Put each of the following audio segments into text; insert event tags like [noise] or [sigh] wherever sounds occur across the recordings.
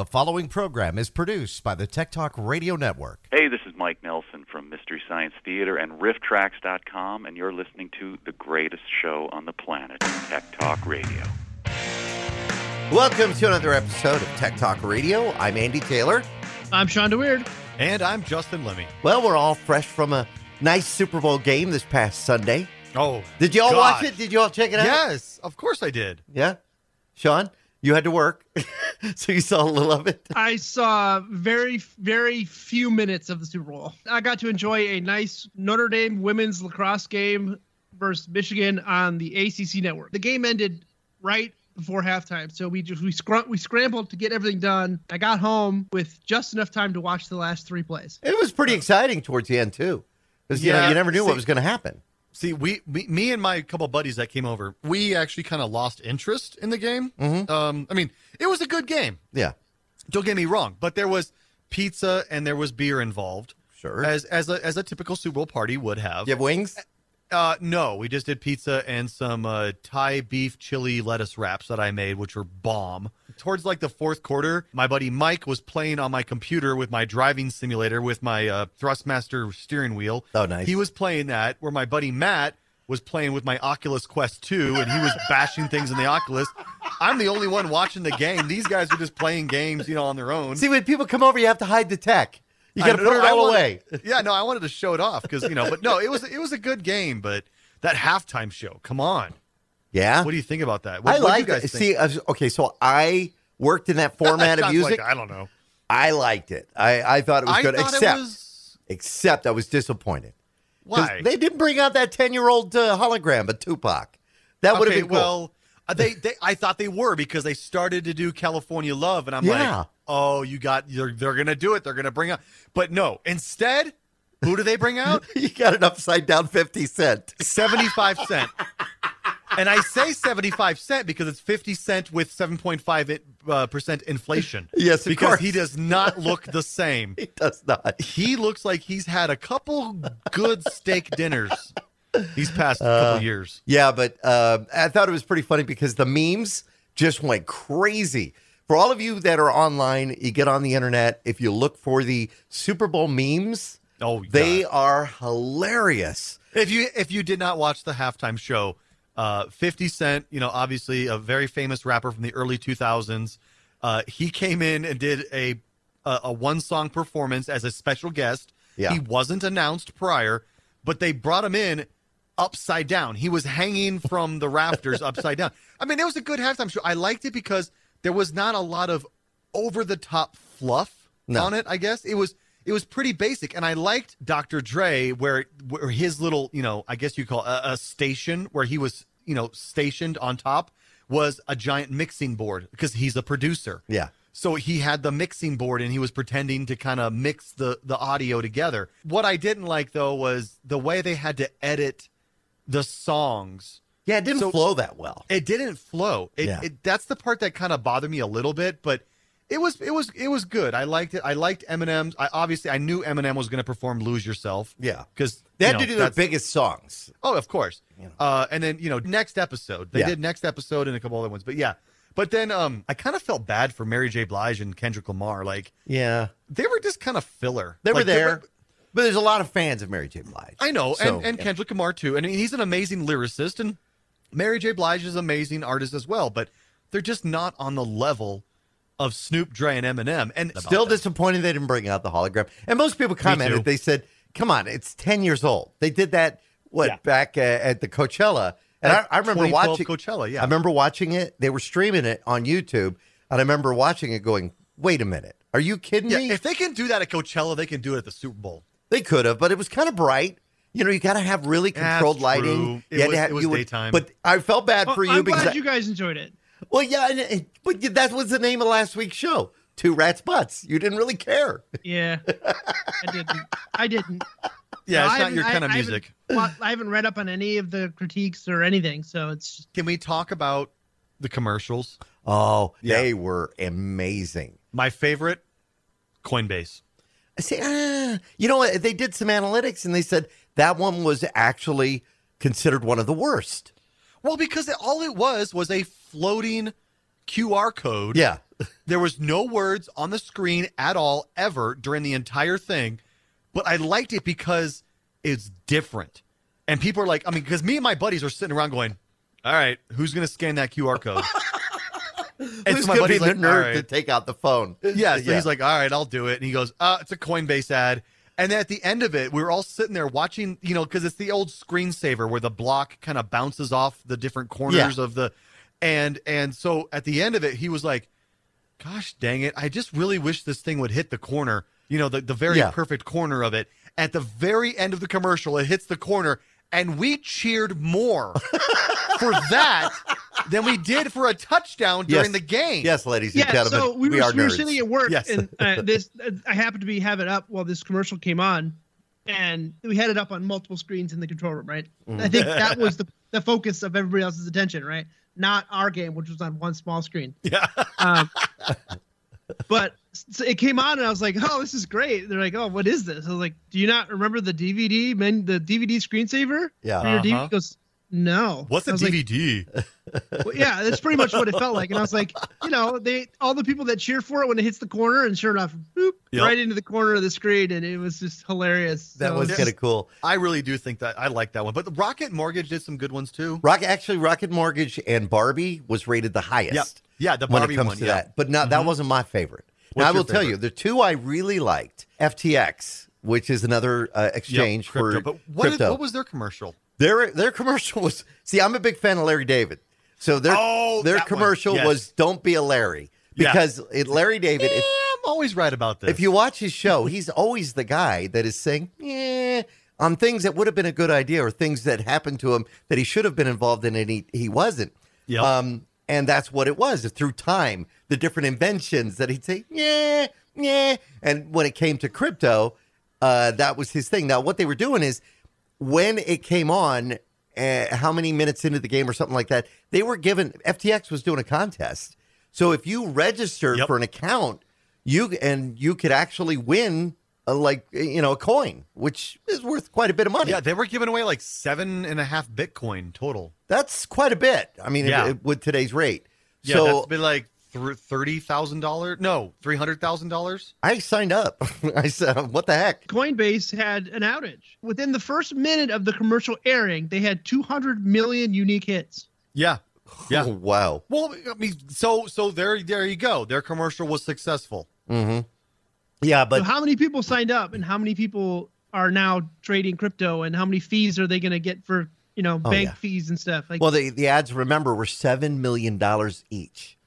The following program is produced by the Tech Talk Radio Network. Hey, this is Mike Nelson from Mystery Science Theater and RiffTrax.com, and you're listening to the greatest show on the planet, Tech Talk Radio. Welcome to another episode of Tech Talk Radio. I'm Andy Taylor. I'm Shawn DeWeird. And I'm Justin Lemmy. Well, we're all fresh from a nice Super Bowl game this past Sunday. Oh, Did you all God. watch it? Did you all check it out? Yes, of course I did. Yeah? Shawn, you had to work, [laughs] so you saw a little of it. I saw very, very few minutes of the Super Bowl. I got to enjoy a nice Notre Dame women's lacrosse game versus Michigan on the ACC network. The game ended right before halftime, so we just we scrum- we scrambled to get everything done. I got home with just enough time to watch the last three plays. It was pretty exciting towards the end, too. Because, you know, you never knew what was going to happen. See, we, me, me and my couple buddies that came over, we actually kind of lost interest in the game. Um, I mean, it was a good game. Yeah, Don't get me wrong, but there was pizza and there was beer involved, sure. as as a as a typical Super Bowl party would have. you have wings? Uh, no, we just did pizza and some uh, Thai beef chili lettuce wraps that I made, which were bomb. Towards like the fourth quarter, my buddy Mike was playing on my computer with my driving simulator with my uh, Thrustmaster steering wheel. Oh, nice. He was playing that, where my buddy Matt was playing with my Oculus Quest 2, and he was bashing things in the Oculus. I'm the only one watching the game. These guys are just playing games, you know, on their own. See, when people come over, you have to hide the tech. You got to put it all wanted- away. [laughs] Yeah, no, I wanted to show it off because you know, but no, it was it was a good game. But that halftime show, come on, Yeah? what do you think about that? What, I like it. See, I was- okay, so I worked in that [laughs] format of music. like, I don't know. I liked it. I, I thought it was I good, except it was except I was disappointed. why They didn't bring out that 10 year old uh, hologram of Tupac. That would have okay, been cool. well. Uh, They, they, I thought they were because they started to do California Love, and I'm Yeah. like, oh, you got, they're, they're gonna do it. They're gonna bring out, but no. Instead, who do they bring [laughs] out? you got an upside down 50 cent. 75 cent. And I say 75 cent because it's 50 cent with 7.5 uh, percent inflation. [laughs] Yes, because course. he does not look the [laughs] same. He does not. He looks like he's had a couple good steak dinners these past couple years. Yeah, but uh, I thought it was pretty funny because the memes just went crazy. For all of you that are online, you get on the internet. If you look for the Super Bowl memes, Oh, they are hilarious. if you if you did not watch the halftime show, uh, 50 Cent, you know, obviously a very famous rapper from the early 2000s, uh, he came in and did a a, a one song performance as a special guest. Yeah. He wasn't announced prior, but they brought him in upside down. He was hanging from the rafters upside down. I mean, it was a good halftime show. I liked it because there was not a lot of over the top fluff No. on it. I guess it was it was pretty basic, and I liked Dr. Dre where where his little you know I guess you call a, a station where he was you know stationed on top was a giant mixing board because he's a producer. Yeah. So he had the mixing board and he was pretending to kind of mix the the audio together. What I didn't like though was the way they had to edit the songs. Yeah, it didn't So- flow that well. It didn't flow. It, Yeah. it that's the part that kind of bothered me a little bit, but it was it was it was good. I liked it. I liked Eminem's. I obviously I knew Eminem was going to perform "Lose Yourself." Yeah. because They had to do their biggest songs. Oh, of course. know. Uh, and then you know, next episode they Yeah. did next episode and a couple other ones, but yeah. But then um, I kind of felt bad for Mary J. Blige and Kendrick Lamar. Like Yeah. they were just kind of filler. They were Like, there. But there's a lot of fans of Mary J. Blige. I know, So, and, and yeah. Kendrick Lamar too. And he's an amazing lyricist, and Mary J. Blige is an amazing artist as well. But they're just not on the level of Snoop, Dre, and Eminem. And Still disappointed they didn't bring out the hologram. And most people commented, they said, come on, it's 10 years old. They did that, what, Yeah. back uh, at the Coachella. And I, I remember watching Coachella, yeah. I remember watching it. They were streaming it on YouTube. And I remember watching it going, wait a minute. Are you kidding yeah, me? if they can do that at Coachella, they can do it at the Super Bowl. They could have, but it was kind of bright. You know, you got to have really That's controlled lighting. true. It You had to was- have- it was you would- daytime. But I felt bad Well, for you because I'm because glad I- you guys enjoyed it. well, yeah, and, and- but that was the name of last week's show. Two rats butts. You didn't really care. Yeah, I didn't. I didn't. Yeah, No, it's I not your haven't- kind of I- I music. haven't- well, I haven't read up on any of the critiques or anything, so it's Can we talk about the commercials? Oh, Yeah. they were amazing. My favorite, Coinbase. I say, ah, you know what? They did some analytics and they said that one was actually considered one of the worst. Well, because it, all it was was a floating QR code. Yeah. [laughs] There was no words on the screen at all ever during the entire thing, but I liked it because it's different. And people are like, I mean, because me and my buddies are sitting around going, "All right, who's going to scan that QR code?" [laughs] and so my buddy's the like, nerd "All right." to take out the phone? Yeah, so he's like, all right, I'll do it. And he goes, uh, it's a Coinbase ad. And then at the end of it, we were all sitting there watching, you know, because it's the old screensaver where the block kind of bounces off the different corners of the and and so at the end of it, he was like, Gosh dang it, I just really wish this thing would hit the corner, you know, the, the very Yeah. perfect corner of it. At the very end of the commercial, it hits the corner, and we cheered more [laughs] for that than we did for a touchdown during Yes. the game. yes, ladies and Yeah, gentlemen, so we were, are we were sitting at work, Yes. and uh, this I happened to be have it up while this commercial came on, and we had it up on multiple screens in the control room. Right, Mm. I think that was the the focus of everybody else's attention. Right, not our game, which was on one small screen. Yeah. Um, but so it came on, and I was like, "Oh, this is great." They're like, "Oh, what is this?" I was like, "Do you not remember the DVD, man? The DVD screensaver Yeah. for your DVD?" Uh-huh. He goes, "No." What's a was like, DVD? [laughs] well, yeah, that's pretty much what it felt like. And I was like, you know, they all the people that cheer for it when it hits the corner, and sure enough, boop, Yep. right into the corner of the screen, and it was just hilarious. That So was kind of cool. I really do think that I like that one. But the Rocket Mortgage did some good ones too. Rocket actually Rocket Mortgage and Barbie was rated the highest. Yep. Yeah, the when Barbie it comes one, to yeah. that. But no, that wasn't my favorite. What's now I your will tell you, the two I really liked, FTX, which is another uh, Yep, exchange crypto. for But what, is- crypto. what was their commercial? Their their commercial was see, I'm a big fan of Larry David. So their Oh, their commercial Yes. was "Don't be a Larry" Yeah. because it, Larry David. Yeah, If, I'm always right about this. if you watch his show, he's always the guy that is saying, "Yeah," on things that would have been a good idea or things that happened to him that he should have been involved in and he he wasn't. Yep. Um, and that's what it was through time, the different inventions that he'd say, yeah, yeah. And when it came to crypto, uh, that was his thing. Now, what they were doing is when it came on, uh, how many minutes into the game or something like that, they were given, FTX was doing a contest. So if you registered Yep. for an account, you and you could actually win a, like you know a coin, which is worth quite a bit of money. yeah, they were giving away like seven and a half Bitcoin total. That's quite a bit. I mean, Yeah. it- it- with today's rate. Yeah, so that's been like thirty thousand dollars. No, three hundred thousand dollars. I signed up. [laughs] I said, "What the heck?" Coinbase had an outage within the first minute of the commercial airing. They had 200 million unique hits. Yeah, yeah. Oh, [laughs] wow. Well, I mean, so so there there you go. Their commercial was successful. Mm-hmm. Yeah, so but how many people signed up, and how many people are now trading crypto, and how many fees are they going to get for you know Oh, bank yeah. fees and stuff? Like, well, the the ads remember were seven million dollars each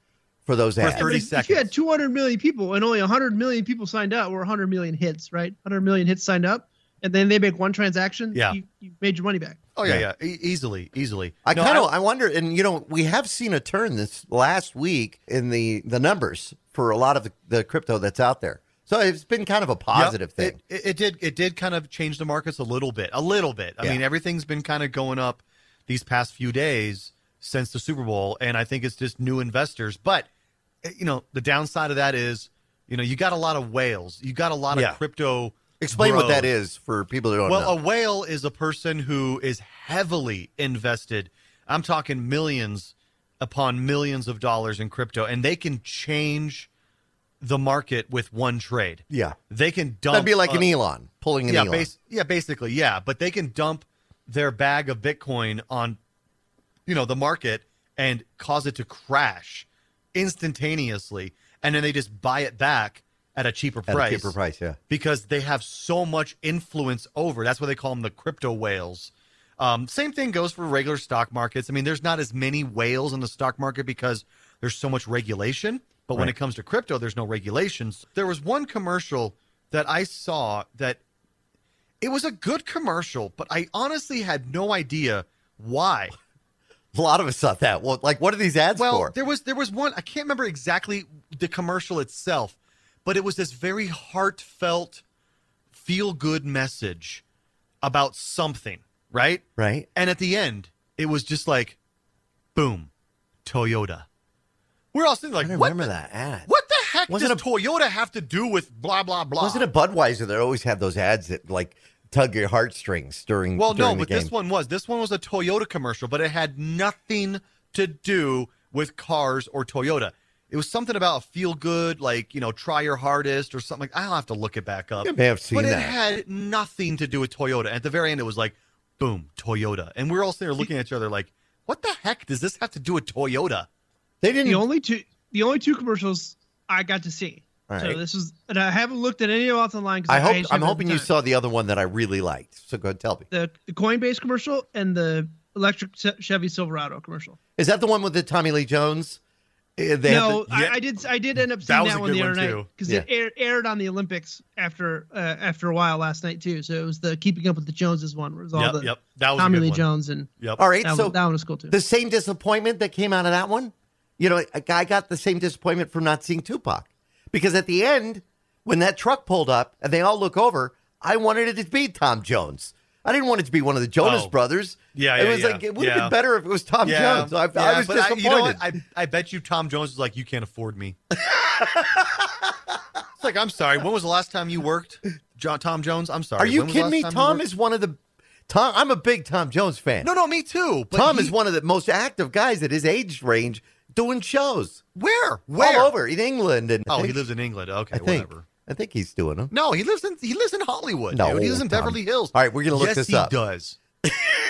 for those For ads. 30 if you had 200 million people and only 100 million people signed up, or 100 million hits, right? 100 million hits signed up, and then they make one transaction. Yeah. you, you made your money back. Oh yeah, Yeah. yeah, E- easily, easily. I No, kind of I wonder, and you know, we have seen a turn this last week in the the numbers for a lot of the, the crypto that's out there. So it's been kind of a Yep, positive thing. It, it, it did. It did kind of change the markets a little bit. A little bit. I Yeah. mean, everything's been kind of going up these past few days since the Super Bowl, and I think it's just new investors. But Eh, you know, the downside of that is, you know, you got a lot of whales. You got a lot Yeah. of crypto. Explain what that is for people that don't Well, know. a whale is a person who is heavily invested. I'm talking millions upon millions of dollars in crypto, and they can change the market with one trade. yeah, They can dump. that'd be like a- an Elon pulling an yeah, Elon. bas- yeah, basically, yeah. But they can dump their bag of Bitcoin on, you know, the market and cause it to crash instantaneously, and then they just buy it back at a cheaper At price a cheaper price, yeah. because they have so much influence over. That's why they call them the crypto whales. Um, same thing goes for regular stock markets. I mean, there's not as many whales in the stock market because there's so much regulation. But when it comes to crypto, there's no regulations. There was one commercial that I saw that it was a good commercial, but I honestly had no idea why. [laughs] A lot of us thought that. Well, like, what are these ads Well, for? there was there was one I can't remember exactly the commercial itself, but it was this very heartfelt, feel good message about something, right? Right? And at the end, it was just like, boom, Toyota. We're all sitting like, I what? remember the, that ad. What the heck Wasn't does Toyota have to do with blah blah blah? Wasn't it Budweiser that always had those ads that like tug your heartstrings during? Well, during no, the but game? this one was. This one was a Toyota commercial, but it had nothing to do with cars or Toyota. It was something about feel good, like you know, try your hardest or something. like I'll have to look it back up. You may have seen but it had nothing to do with Toyota. At the very end, it was like, boom, Toyota, and we are all sitting there looking at each other like, what the heck does this have to do with Toyota? They didn't. The only two the only two commercials I got to see. All So right. this is, and I haven't looked at any else online. 'cause I hope. just I'm hoping you saw the other one that I really liked. So go ahead, tell me. the, the Coinbase commercial and the electric Chevy Silverado commercial. Is that the one with the Tommy Lee Jones? Uh, They no, the- yeah. I, I did. I did end up seeing was that, a one the good other one, night because Yeah. it aired, aired on the Olympics after uh, after a while last night too. So it was the Keeping Up with the Joneses one. Where it was all Yep, the yep. That was Tommy Lee one. Jones and Yep. All right. that, so one, that one was cool too. the same disappointment that came out of that one. You know, I I got the same disappointment from not seeing Tupac because at the end, when that truck pulled up and they all look over, I wanted it to be Tom Jones. I didn't want it to be one of the Jonas Oh. brothers. Yeah, it yeah, was yeah. like it would have Yeah. been better if it was Tom Jones. I, I was disappointed. you know what? I, I bet you Tom Jones is like, you can't afford me. [laughs] it's like, I'm sorry. When was the last time you worked, John, Tom Jones? I'm sorry. Are you kidding me? Tom is one of the Tom. I'm a big Tom Jones fan. No, no, me too. Tom he- is one of the most active guys at his age range doing shows Where? Where? all over in England and Oh, he lives in England. Okay, I think. whatever. I think he's doing them. No, he lives in he lives in Hollywood. No, dude. he lives in Tom. Beverly Hills. All right, we're gonna look yes, this he up. does.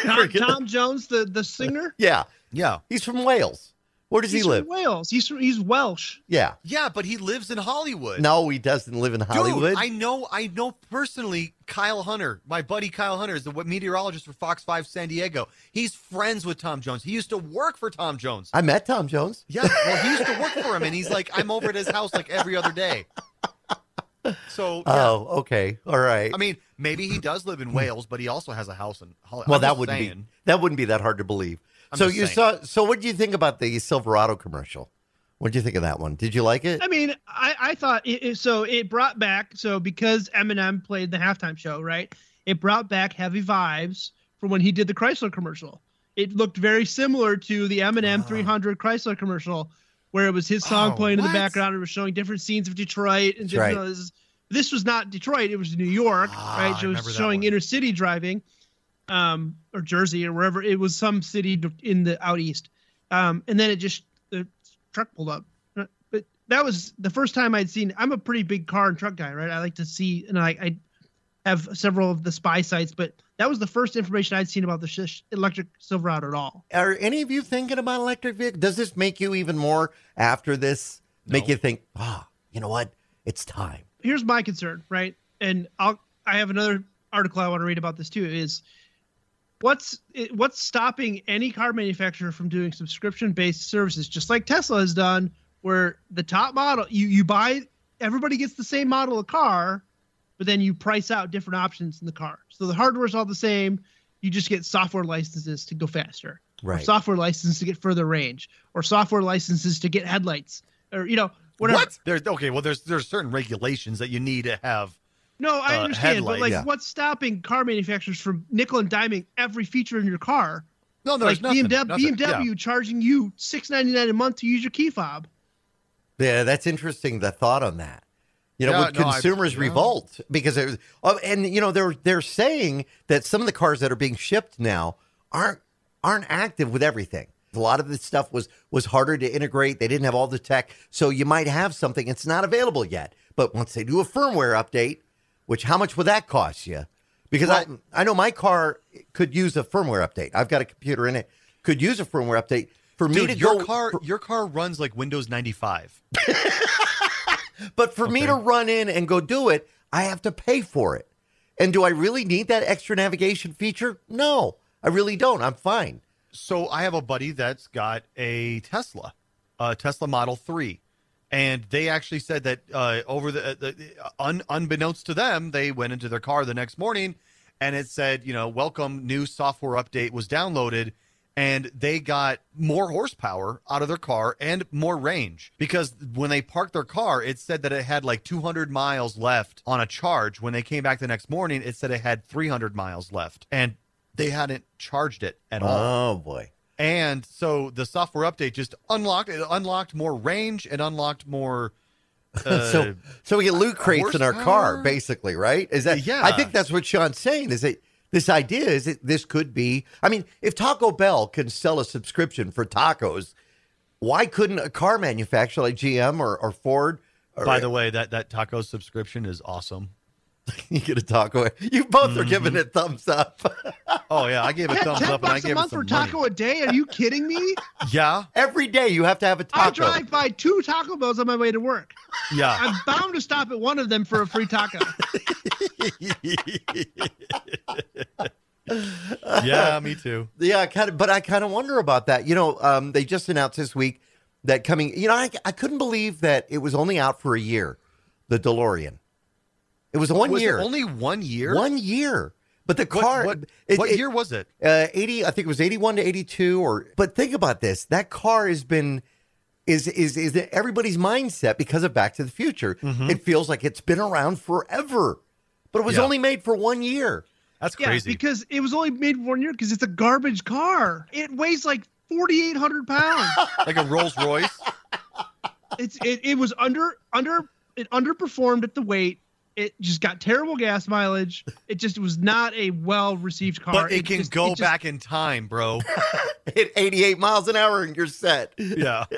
Tom, Tom Jones, the the singer. [laughs] Yeah, Yeah, he's from Wales. Where does He's he live? from Wales. He's from, he's Welsh. Yeah. yeah, but he lives in Hollywood. No, he doesn't live in Hollywood. Dude, I know, I know personally. Kyle Hunter, my buddy Kyle Hunter, is the meteorologist for Fox Five San Diego. He's friends with Tom Jones. He used to work for Tom Jones. I met Tom Jones. Yeah, well, he used to work for him, and he's like, I'm over at his house like every other day. So, yeah. Oh, okay. All right. I mean, maybe he does live in Wales, but he also has a house in Hollywood. well, that wouldn't be that wouldn't be that hard to believe. I'm so you saying. saw. So what do you think about the Silverado commercial? What do you think of that one? Did you like it? I mean, I, I thought it, it- so. It brought back so because Eminem played the halftime show, right? It brought back heavy vibes from when he did the Chrysler commercial. It looked very similar to the Eminem Ah. 300 Chrysler commercial, where it was his song Oh, playing in the background. It was showing different scenes of Detroit and different. right. This, this was not Detroit; it was New York, Ah, right? So it was showing inner city driving, um, or Jersey or wherever. It was some city in the out east, um, and then it just the truck pulled up. Uh, But that was the first time I'd seen. I'm a pretty big car and truck guy, right? I like to see, and I, I have several of the spy sites, but that was the first information I'd seen about the shish electric Silverado at all. Are any of you thinking about electric vehicle? Does this make you even more after this? Make No. you think, ah, you know what? It's time. Here's my concern, right? And I'll I have another article I want to read about this too. Is what's what's stopping any car manufacturer from doing subscription based services, just like Tesla has done, where the top model you you buy everybody gets the same model of car, but then you price out different options in the car. So the hardware is all the same. You just get software licenses to go faster, or Right. software licenses to get further range, or software licenses to get headlights, or you know whatever. What? There's okay. Well, there's there's certain regulations that you need to have. No, I uh, understand, headlight, but like, yeah. what's stopping car manufacturers from nickel and diming every feature in your car? No, there's like nothing. BMW, nothing. BMW Yeah. charging you six ninety nine a month to use your key fob. Yeah, that's interesting. The thought on that. You know, Yeah, would no, consumers yeah. revolt because it was, oh, and you know they're they're saying that some of the cars that are being shipped now aren't aren't active with everything. A lot of the stuff was was harder to integrate. They didn't have all the tech, so you might have something it's not available yet. But once they do a firmware update, which how much would that cost you? Because I I know my car could use a firmware update. I've got a computer in it. Could use a firmware update for me to your go car for- your car runs like Windows 95. [laughs] But for me to run in and go do it, I have to pay for it. And do I really need that extra navigation feature? No, I really don't. I'm fine. So I have a buddy that's got a Tesla, a Tesla Model 3. And they actually said that uh, over the, the un, unbeknownst to them, they went into their car the next morning and it said, you know, welcome new software update was downloaded and they got more horsepower out of their car and more range because when they parked their car, it said that it had like 200 miles left on a charge. When they came back the next morning, it said it had 300 miles left and they hadn't charged it at all. Oh boy. And so the software update just unlocked it unlocked more range and unlocked more [laughs] uh, so so we get loot crates in our car, basically, right? Is that Yeah. I think that's what Shawn's saying. Is that this idea is that this could be I mean, if Taco Bell can sell a subscription for tacos, Why couldn't a car manufacturer like GM or, or Ford? Or, By the way, that that taco subscription is awesome. [laughs] you get a taco. You both are Mm-hmm. giving it thumbs up. [laughs] Oh yeah, I gave a Yeah, thumbs up and I bucks a gave it month some for money. taco a day? Are you kidding me? [laughs] Yeah, Every day you have to have a taco. I drive by two Taco Bells on my way to work. yeah. I'm bound to stop at one of them for a free taco. yeah, me too. Yeah, kind of, but I kind of wonder about that. You know, um, they just announced this week that coming. You know, I, I couldn't believe that it was only out for a year. The DeLorean. It was one was year. it only one year? one year. But the car. what, it- what it- year was it? Uh, eighty. I think it was eighty-one to eighty-two. Or but think about this. That car has been. Is is is everybody's mindset because of Back to the Future? It feels like it's been around forever, but it was Yeah. only made for one year. That's Yeah, crazy. because it was only made for one year because it's a garbage car. It weighs like 4,800 pounds. [laughs] like a Rolls Royce. it's it, it was under under it underperformed at the weight. It just got terrible gas mileage. It just was not a well received car. But it can just- go it just- back in time, bro. [laughs] Hit eighty-eight miles an hour and you're set. Yeah. [laughs]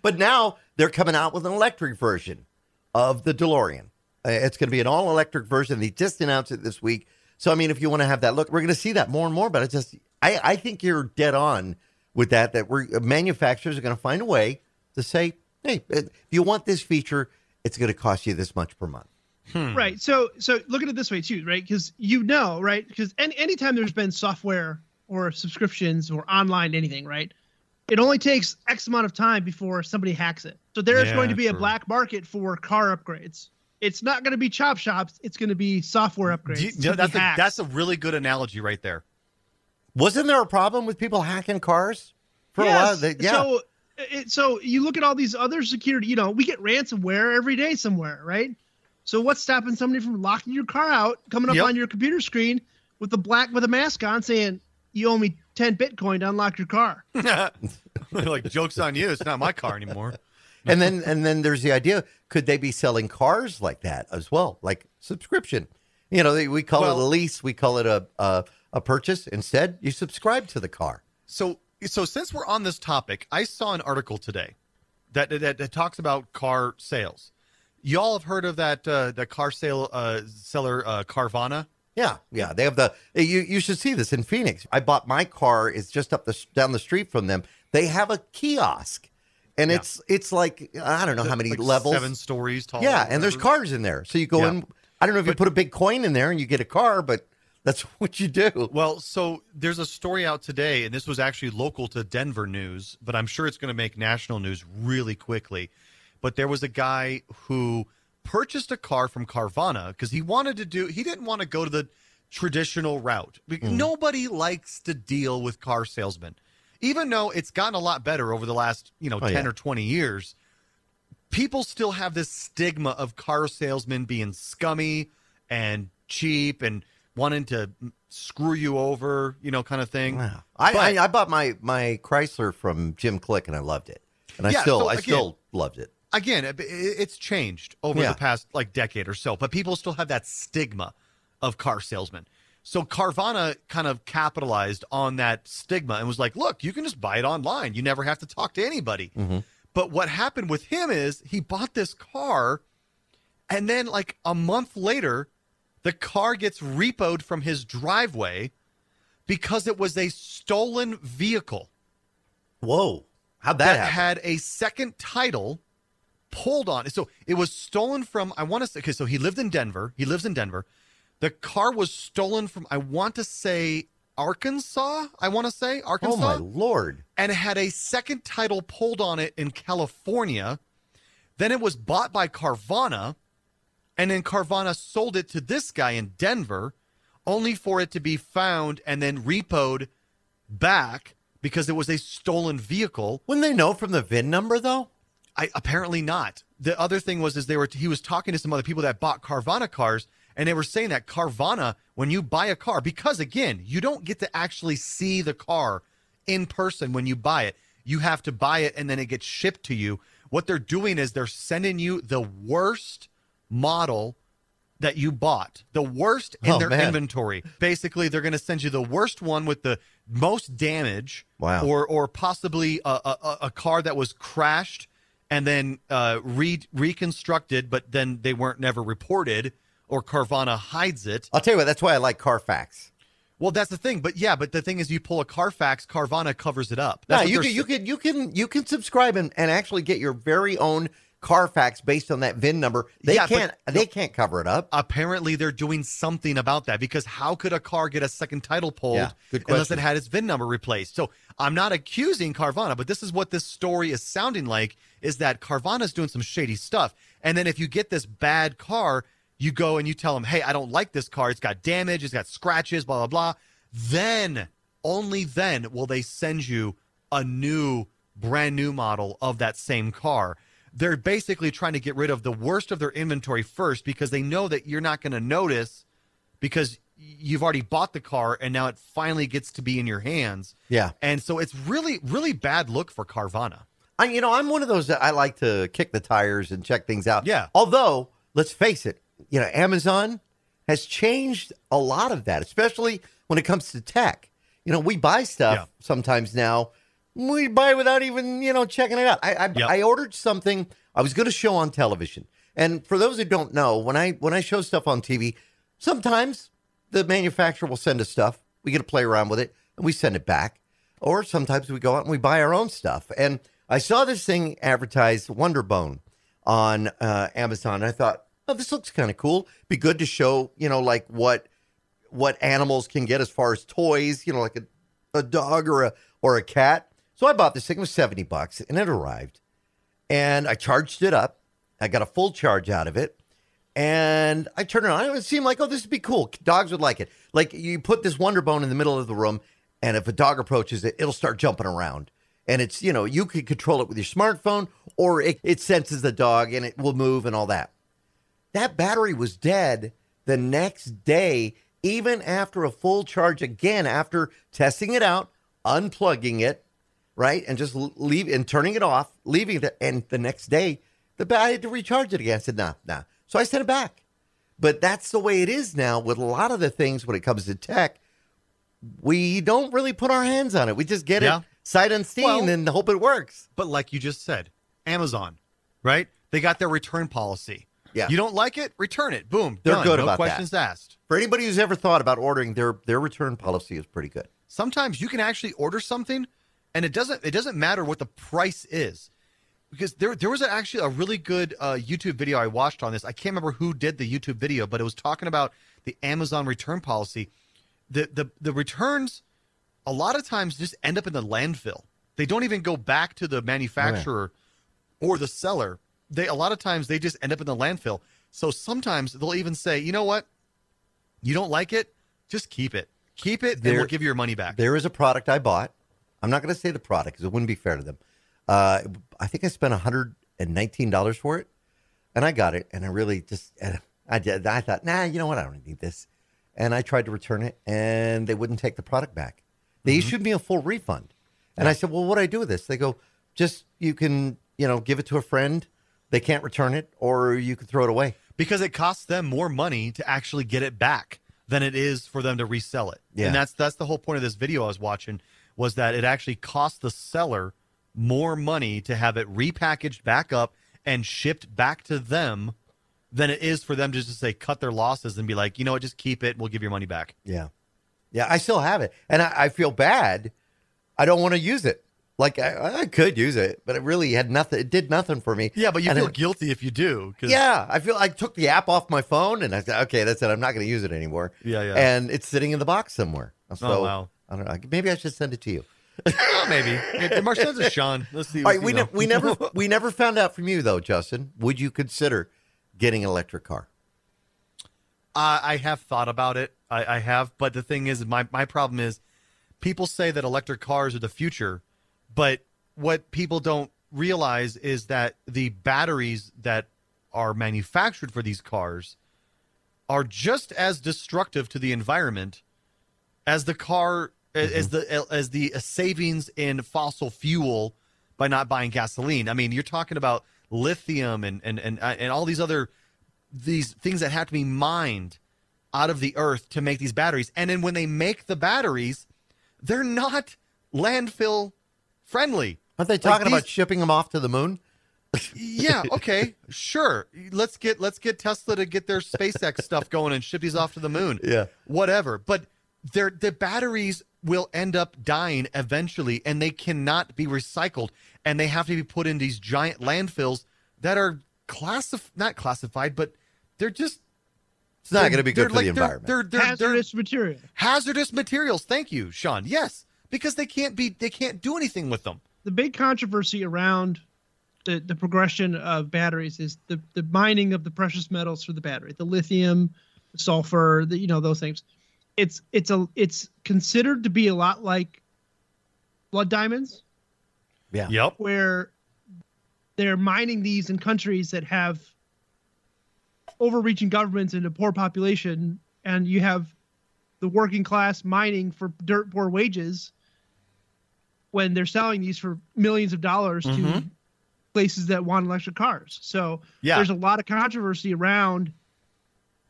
But now they're coming out with an electric version of the DeLorean. Uh, It's going to be an all electric version. They just announced it this week. So, I mean, if you want to have that look, we're going to see that more and more. But I just, I, I think you're dead on with that, that we're manufacturers are going to find a way to say, hey, if you want this feature, it's going to cost you this much per month. Hmm. Right. So so look at it this way too, right? Because you know, right? Because any anytime there's been software or subscriptions or online anything, right? It only takes X amount of time before somebody hacks it. So there's Yeah, going to be a black market for car upgrades. It's not going to be chop shops. It's going to be software upgrades. You- It's you know, gonna be that's, a, hacks. that's a really good analogy right there. Wasn't there a problem with people hacking cars for a while? They- yeah. So, it, so you look at all these other security. You know, we get ransomware every day somewhere, right? So what's stopping somebody from locking your car out, coming up Yep. on your computer screen with the black with a mask on, saying you owe me ten Bitcoin to unlock your car? [laughs] like jokes on you. It's not my car anymore. [laughs] and then and then there's the idea could they be selling cars like that as well like subscription you know they, we call it a lease we call it a, a a purchase instead you subscribe to the car So, so since we're on this topic, I saw an article today that that, that talks about car sales. Y'all have heard of that uh, the car sale uh, seller uh, Carvana? yeah yeah they have the you you should see this in phoenix i bought my car it's just up the down the street from them they have a kiosk and Yeah. it's it's like i don't know how many Like levels Seven stories tall. yeah and there's cars in there so you go Yeah. in i don't know if you put a big coin in there and you get a car but that's [laughs] what you do Well, so there's a story out today, and this was actually local to Denver news, but I'm sure it's going to make national news really quickly. But there was a guy who purchased a car from Carvana because he wanted to do, he didn't want to go to the traditional route. Mm. Nobody likes to deal with car salesmen. Even though it's gotten a lot better over the last, you know, Oh, 10 yeah. or 20 years, people still have this stigma of car salesmen being scummy and cheap and wanting to screw you over, you know, kind of thing. Wow. I, But- I I bought my my Chrysler from Jim Click and I loved it, and I Yeah, still so I still loved it. Again, it- it's changed over Yeah. the past like decade or so, but people still have that stigma of car salesmen. So Carvana kind of capitalized on that stigma and was like, "Look, you can just buy it online. You never have to talk to anybody." Mm-hmm. But what happened with him is he bought this car and then like a month later, the car gets repoed from his driveway because it was a stolen vehicle Whoa, how'd that, that happen? had a second title pulled on. So it was stolen from, I want to say, okay, so he lived in Denver. He lives in Denver. The car was stolen from, I want to say, Arkansas. I want to say Arkansas. oh my lord! and had a second title pulled on it in California. Then it was bought by Carvana, and then Carvana sold it to this guy in Denver, only for it to be found and then repoed back because it was a stolen vehicle. Wouldn't they know from the VIN number though? I apparently not. The other thing was is they were he was talking to some other people that bought Carvana cars and they were saying that Carvana when you buy a car because again, you don't get to actually see the car in person when you buy it. You have to buy it and then it gets shipped to you. What they're doing is they're sending you the worst model that you bought, the worst in Oh, their man. inventory. Basically, they're going to send you the worst one with the most damage, Wow. or or possibly a, a, a- a car that was crashed and then uh, re- reconstructed, but then they weren't never reported, or Carvana hides it. I'll tell you what. That's why I like Carfax. Well, that's the thing. But yeah, but the thing is, you pull a Carfax, Carvana covers it up. No, That's what you can, you can you can you can subscribe and, and actually get your very own Carfax based on that VIN number. They Yeah, can't they can't cover it up. apparently they're doing something about that because how could a car get a second title pulled Yeah, unless it had its VIN number replaced? So I'm not accusing Carvana, but this is what this story is sounding like: is that Carvana's doing some shady stuff, and then if you get this bad car, you go and you tell them, "Hey, I don't like this car. It's got damage. It's got scratches. Blah blah blah." Then only then will they send you a new, brand new model of that same car they're basically trying to get rid of the worst of their inventory first because they know that you're not going to notice because you've already bought the car and now it finally gets to be in your hands. Yeah. And so it's really, really bad look for Carvana. I you know I'm one of those that I like to kick the tires and check things out. Yeah. Although let's face it, you know Amazon has changed a lot of that, especially when it comes to tech. You know we buy stuff Yeah. sometimes now. We buy without even you know checking it out. I I, Yep. I ordered something I was going to show on television, and for those who don't know, when I when I show stuff on TV, sometimes the manufacturer will send us stuff. We get to play around with it, and we send it back. Or sometimes we go out and we buy our own stuff. And I saw this thing advertised, Wonder Bone, on uh, Amazon. And I thought, oh, this looks kind of cool. Be good to show, you know, like what what animals can get as far as toys, you know, like a, a dog or a or a cat. So I bought this thing. It was 70 bucks and it arrived. And I charged it up. I got a full charge out of it. And I turned it on. It seemed like, oh, this would be cool. Dogs would like it. Like you put this Wonder Bone in the middle of the room, and if a dog approaches it, it'll start jumping around. And it's, you know, you could control it with your smartphone, or it, it senses the dog and it will move and all that. That battery was dead the next day, even after a full charge again, after testing it out, unplugging it, right? And just leave and turning it off, leaving it. And the next day, the bat I had to recharge it again. I said, nah, nah. So I sent it back. But that's the way it is now with a lot of the things when it comes to tech. We don't really put our hands on it. We just get Yeah. it sight unseen Well- and hope it works. But like you just said, Amazon, right? They got their return policy. Yeah. You don't like it? Return it. Boom. They're done. good no about that. questions asked. For anybody who's ever thought about ordering, their their return policy is pretty good. sometimes you can actually order something and it doesn't it doesn't matter what the price is because there there was actually a really good uh, YouTube video I watched on this. I can't remember who did the YouTube video, but it was talking about the Amazon return policy. The the the returns a lot of times just end up in the landfill. They don't even go back to the manufacturer or the seller. They a lot of times they just end up in the landfill. So sometimes they'll even say, "You know what? You don't like it? Just keep it. Keep it and we'll give you your money back." There is a product I bought. I'm not going to say the product because it wouldn't be fair to them. Uh, I think I spent 119 dollars for it, and I got it. And I really just, I did. I thought, nah, you know what? I don't need this. And I tried to return it, and they wouldn't take the product back. They issued me a full refund, and I said, well, what do I do with this? They go, just you can, you know, give it to a friend. They can't return it, or you can throw it away. because it costs them more money to actually get it back than it is for them to resell it. Yeah. And that's that's the whole point of this video I was watching was that it actually cost the seller more money to have it repackaged back up and shipped back to them than it is for them to just say cut their losses and be like, you know what, just keep it, we'll give your money back. Yeah. Yeah, I still have it. And I, I feel bad. I don't want to use it. Like I, I could use it, but it really had nothing. It did nothing for me. Yeah, but you And feel it- guilty if you do. yeah, I feel I took the app off my phone and I said, okay, that's it. I'm not going to use it anymore. Yeah, yeah. And it's sitting in the box somewhere. Oh, so Oh, wow. I don't know. Maybe I should send it to you. Oh, maybe. Marchand's a Sean. Let's see. All right, we ne- we never [laughs] we never found out from you though, Justin. Would you consider getting an electric car? Uh, I have thought about it. I, I have, but the thing is, my my problem is, people say that electric cars are the future, but what people don't realize is that the batteries that are manufactured for these cars are just as destructive to the environment as the car as mm-hmm. the as the uh, savings in fossil fuel by not buying gasoline. I mean, you're talking about lithium and and and uh, and all these other these things that have to be mined out of the earth to make these batteries. And then when they make the batteries, they're not landfill friendly. Aren't they talking about these- shipping them off to the moon? Yeah, [laughs] okay, sure. Let's get let's get Tesla to get their SpaceX stuff going and ship these off to the moon. Yeah. whatever. But their the batteries will end up dying eventually, and they cannot be recycled, and they have to be put in these giant landfills that are classif not classified, but they're just It's not going to be good for like- the they're- environment. They're, they're, they're hazardous material. hazardous materials. Thank you, Shawn. Yes, because they can't be they can't do anything with them. The big controversy around the, the progression of batteries is the, the mining of the precious metals for the battery, the lithium, the sulfur, the, you know those things. It's it's a it's considered to be a lot like blood diamonds, yeah. Yep. where they're mining these in countries that have overreaching governments and a poor population, and you have the working class mining for dirt poor wages when they're selling these for millions of dollars to Mhm. places that want electric cars. So Yeah. there's a lot of controversy around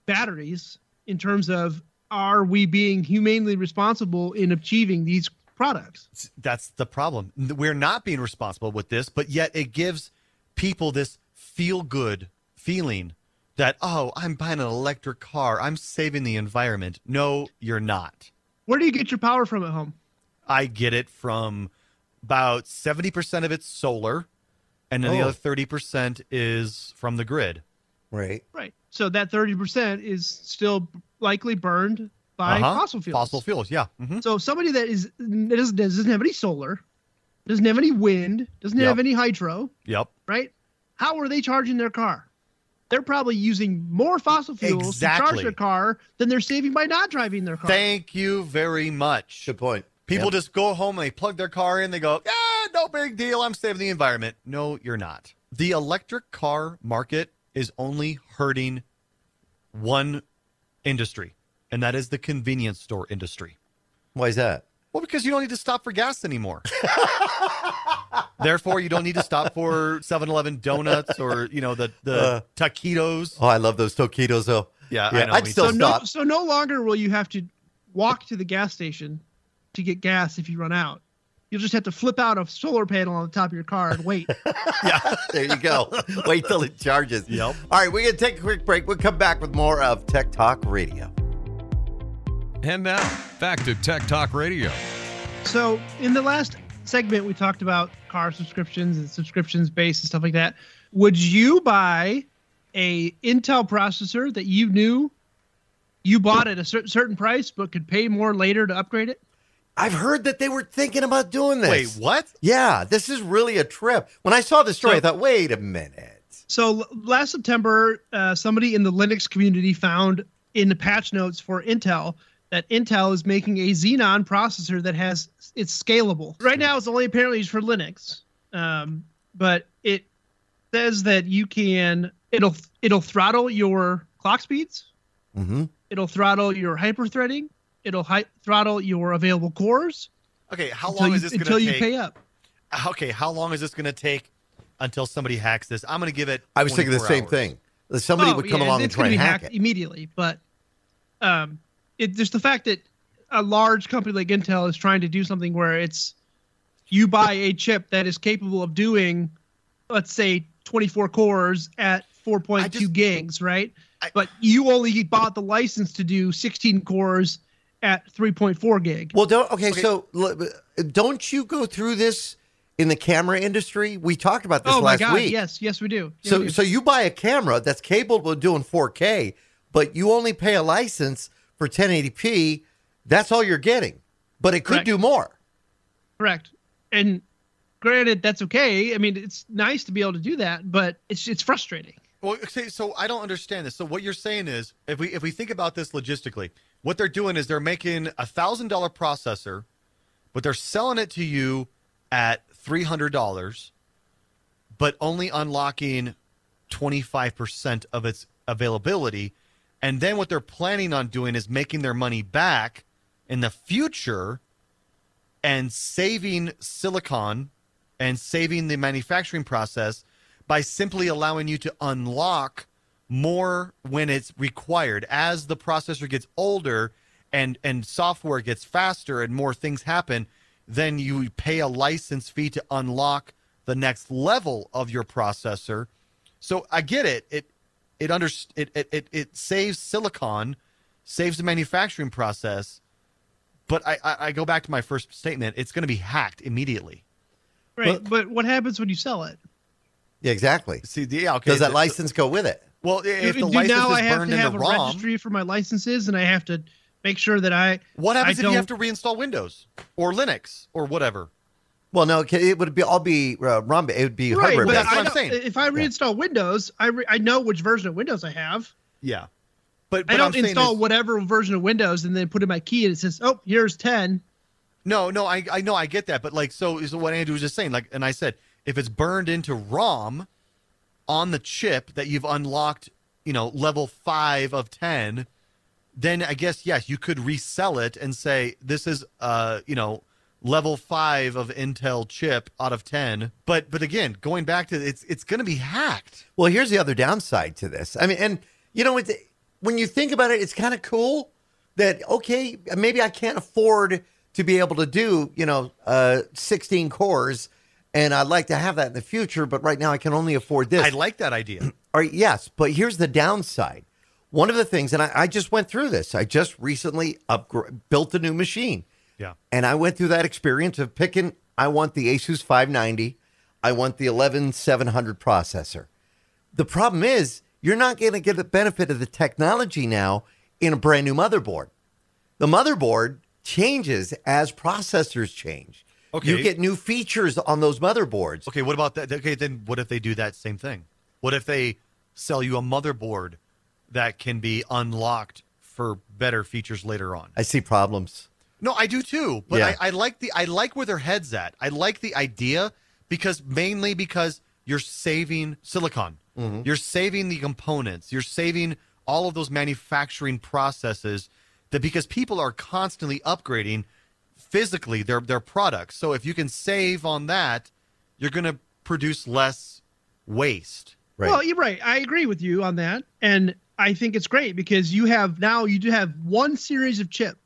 batteries in terms of are we being humanely responsible in achieving these products? That's the problem. We're not being responsible with this, but yet it gives people this feel good feeling that, oh, I'm buying an electric car. I'm saving the environment. No, you're not. Where do you get your power from at home? I get it from about 70% of it's solar, and then the Oh. other 30% is from the grid. Right. Right. So that 30% is still likely burned by Uh-huh. fossil fuels. Fossil fuels, yeah. hmm So somebody that is doesn't, doesn't have any solar, doesn't have any wind, doesn't Yep. have any hydro, Yep. right? How are they charging their car? They're probably using more fossil fuels to charge their car than they're saving by not driving their car. Thank you very much. Good point. People Yep. just go home and they plug their car in. They go, yeah, no big deal. I'm saving the environment. No, you're not. The electric car market is only hurting one industry, and that is the convenience store industry. Why is that? Well, because you don't need to stop for gas anymore. [laughs] Therefore, you don't need to stop for 7-Eleven donuts or you know the the Uh. taquitos. Oh, I love those taquitos though. Yeah, I yeah. know, I'd still so no, stop. so no longer will you have to walk to the gas station to get gas if you run out. You'll just have to flip out a solar panel on the top of your car and wait. [laughs] yeah, there you go. [laughs] Wait till it charges. Yep. All right, we're gonna take a quick break. We'll come back with more of Tech Talk Radio. And now, back to Tech Talk Radio. So in the last segment, we talked about car subscriptions and subscriptions based and stuff like that. Would you buy a Intel processor that you knew you bought at a cer- certain price but could pay more later to upgrade it? I've heard that they were thinking about doing this. Wait, what? Yeah, this is really a trip. When I saw the story, So- I thought, wait a minute. So l- last September, uh, somebody in the Linux community found in the patch notes for Intel that Intel is making a Xeon processor that has it's scalable. Right now, it's only apparently used for Linux, um, but it says that you can it'll it'll throttle your clock speeds, Mm-hmm. it'll throttle your hyperthreading, it'll hi- throttle your available cores Okay, how long you, is this going until you pay up. okay, how long is this going to take until somebody hacks this? I'm going to give it. I was thinking the same hours. thing. Somebody Oh, would come yeah, along and try gonna and hack it. immediately. But um, it just the fact that a large company like Intel is trying to do something where it's you buy a chip that is capable of doing, let's say, 24 cores at 4.2 just- gigs, right? I- but you only bought the license to do 16 cores at 3.4 gig. Well, don't okay, Okay. So don't you go through this in the camera industry? We talked about this oh my last god! week. Yes, yes, we do. Yeah, So we do. so you buy a camera that's capable of doing 4K, but you only pay a license for 1080p. That's all you're getting, but it could Correct. do more. Correct. And granted, that's okay. I mean, it's nice to be able to do that, but it's it's frustrating. Well, okay, so I don't understand this. So what you're saying is, if we if we think about this logistically, what they're doing is they're making a thousand dollar processor, but they're selling it to you at three hundred dollars, but only unlocking twenty five percent of its availability, and then what they're planning on doing is making their money back in the future, and saving silicon and saving the manufacturing process by simply allowing you to unlock more when it's required. As the processor gets older and and software gets faster and more things happen, then you pay a license fee to unlock the next level of your processor. So I get it. It it under it it it, it saves silicon, saves the manufacturing process. But I, I, I go back to my first statement. It's going to be hacked immediately. Right. but what happens when you sell it? Yeah, exactly. See, the, yeah, okay. Does that the- license go with it? Well, if do, the do license now is I have burned to have a ROM, registry for my licenses, and I have to make sure that I. what happens I if you have to reinstall Windows or Linux or whatever? Well, no, it it would be all be uh, ROM. It would be Right, hardware but that's what I I'm saying. If I reinstall Windows, I re- I know which version of Windows I have. Yeah, but, but I don't saying install is- whatever version of Windows and then put in my key and it says, "Oh, here's 10." No, no, I I know I get that, but like so is what Andrew was just saying. Like, and I said if it's burned into ROM on the chip that you've unlocked, you know, level five of ten, then I guess yes, you could resell it and say this is uh you know level five of Intel chip out of ten. But but again, going back to it's it's going to be hacked. Well, here's the other downside to this. I mean, and you know, it's, when you think about it, it's kind of cool that okay, maybe I can't afford to be able to do you know uh, 16 cores, and I'd like to have that in the future, but right now I can only afford this. I like that idea. [clears throat] All right, yes, but here's the downside. One of the things, and I, I just went through this. I just recently built a new machine. Yeah. And I went through that experience of picking, I want the Asus 590, I want the 11700 processor. The problem is, you're not going to get the benefit of the technology now in a brand new motherboard. The motherboard changes as processors change. Okay. You get new features on those motherboards. Okay, what about that? Okay, then what if they do that same thing? What if they sell you a motherboard that can be unlocked for better features later on? I see problems. No, I do too. But Yeah. I, I like the I like where their heads at. I like the idea because mainly because you're saving silicon. Mm-hmm. You're saving the components. You're saving all of those manufacturing processes that because people are constantly upgrading physically their their products. So if you can save on that, you're going to produce less waste. Right. Well, you're right. I agree with you on that, and I think it's great because you have now you do have one series of chip,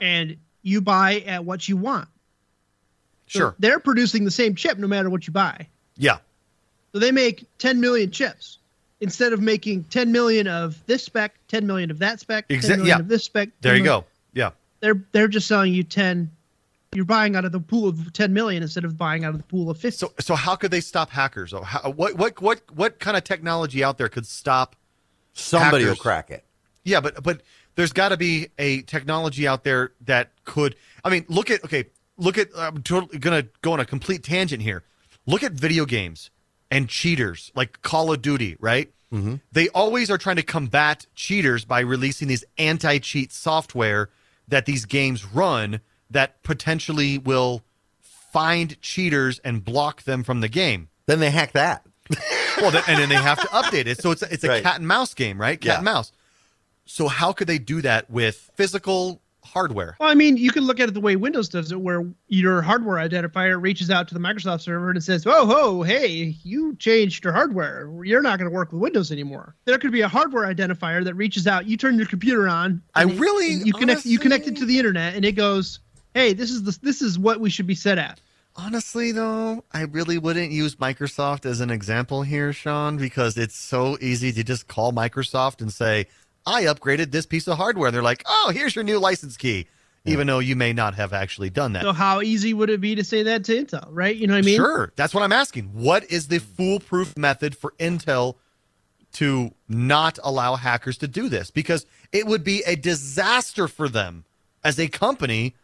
and you buy at what you want. So Sure. they're producing the same chip no matter what you buy. Yeah. So they make 10 million chips instead of making 10 million of this spec, 10 million of that spec, 10 Exa- million yeah. of this spec. There you million- go. Yeah. They're they're just selling you 10. You're buying out of the pool of 10 million instead of buying out of the pool of 50. So so how could they stop hackers? Or how, what what what what kind of technology out there could stop Somebody will crack it. Yeah, but but there's got to be a technology out there that could. I mean, look at okay, look at. I'm totally gonna go on a complete tangent here. Look at video games and cheaters like Call of Duty, right? Mm-hmm. They always are trying to combat cheaters by releasing these anti-cheat software that these games run that potentially will find cheaters and block them from the game. Then they hack that. Well, then, and then they have to update it. So it's a, it's a Right. cat and mouse game, right? Cat Yeah. and mouse. So how could they do that with physical hardware? Well, I mean, you can look at it the way Windows does it, where your hardware identifier reaches out to the Microsoft server and it says, "Oh, ho, hey, you changed your hardware. You're not going to work with Windows anymore." There could be a hardware identifier that reaches out. You turn your computer on. I it- really- you connect you connect it to the internet, and it goes, "Hey, this is the this is what we should be set at." Honestly, though, I really wouldn't use Microsoft as an example here, Shawn, because it's so easy to just call Microsoft and say, I upgraded this piece of hardware. And they're like, oh, here's your new license key, even though you may not have actually done that. So how easy would it be to say that to Intel, right? You know what I mean? Sure. That's what I'm asking. What is the foolproof method for Intel to not allow hackers to do this? Because it would be a disaster for them as a company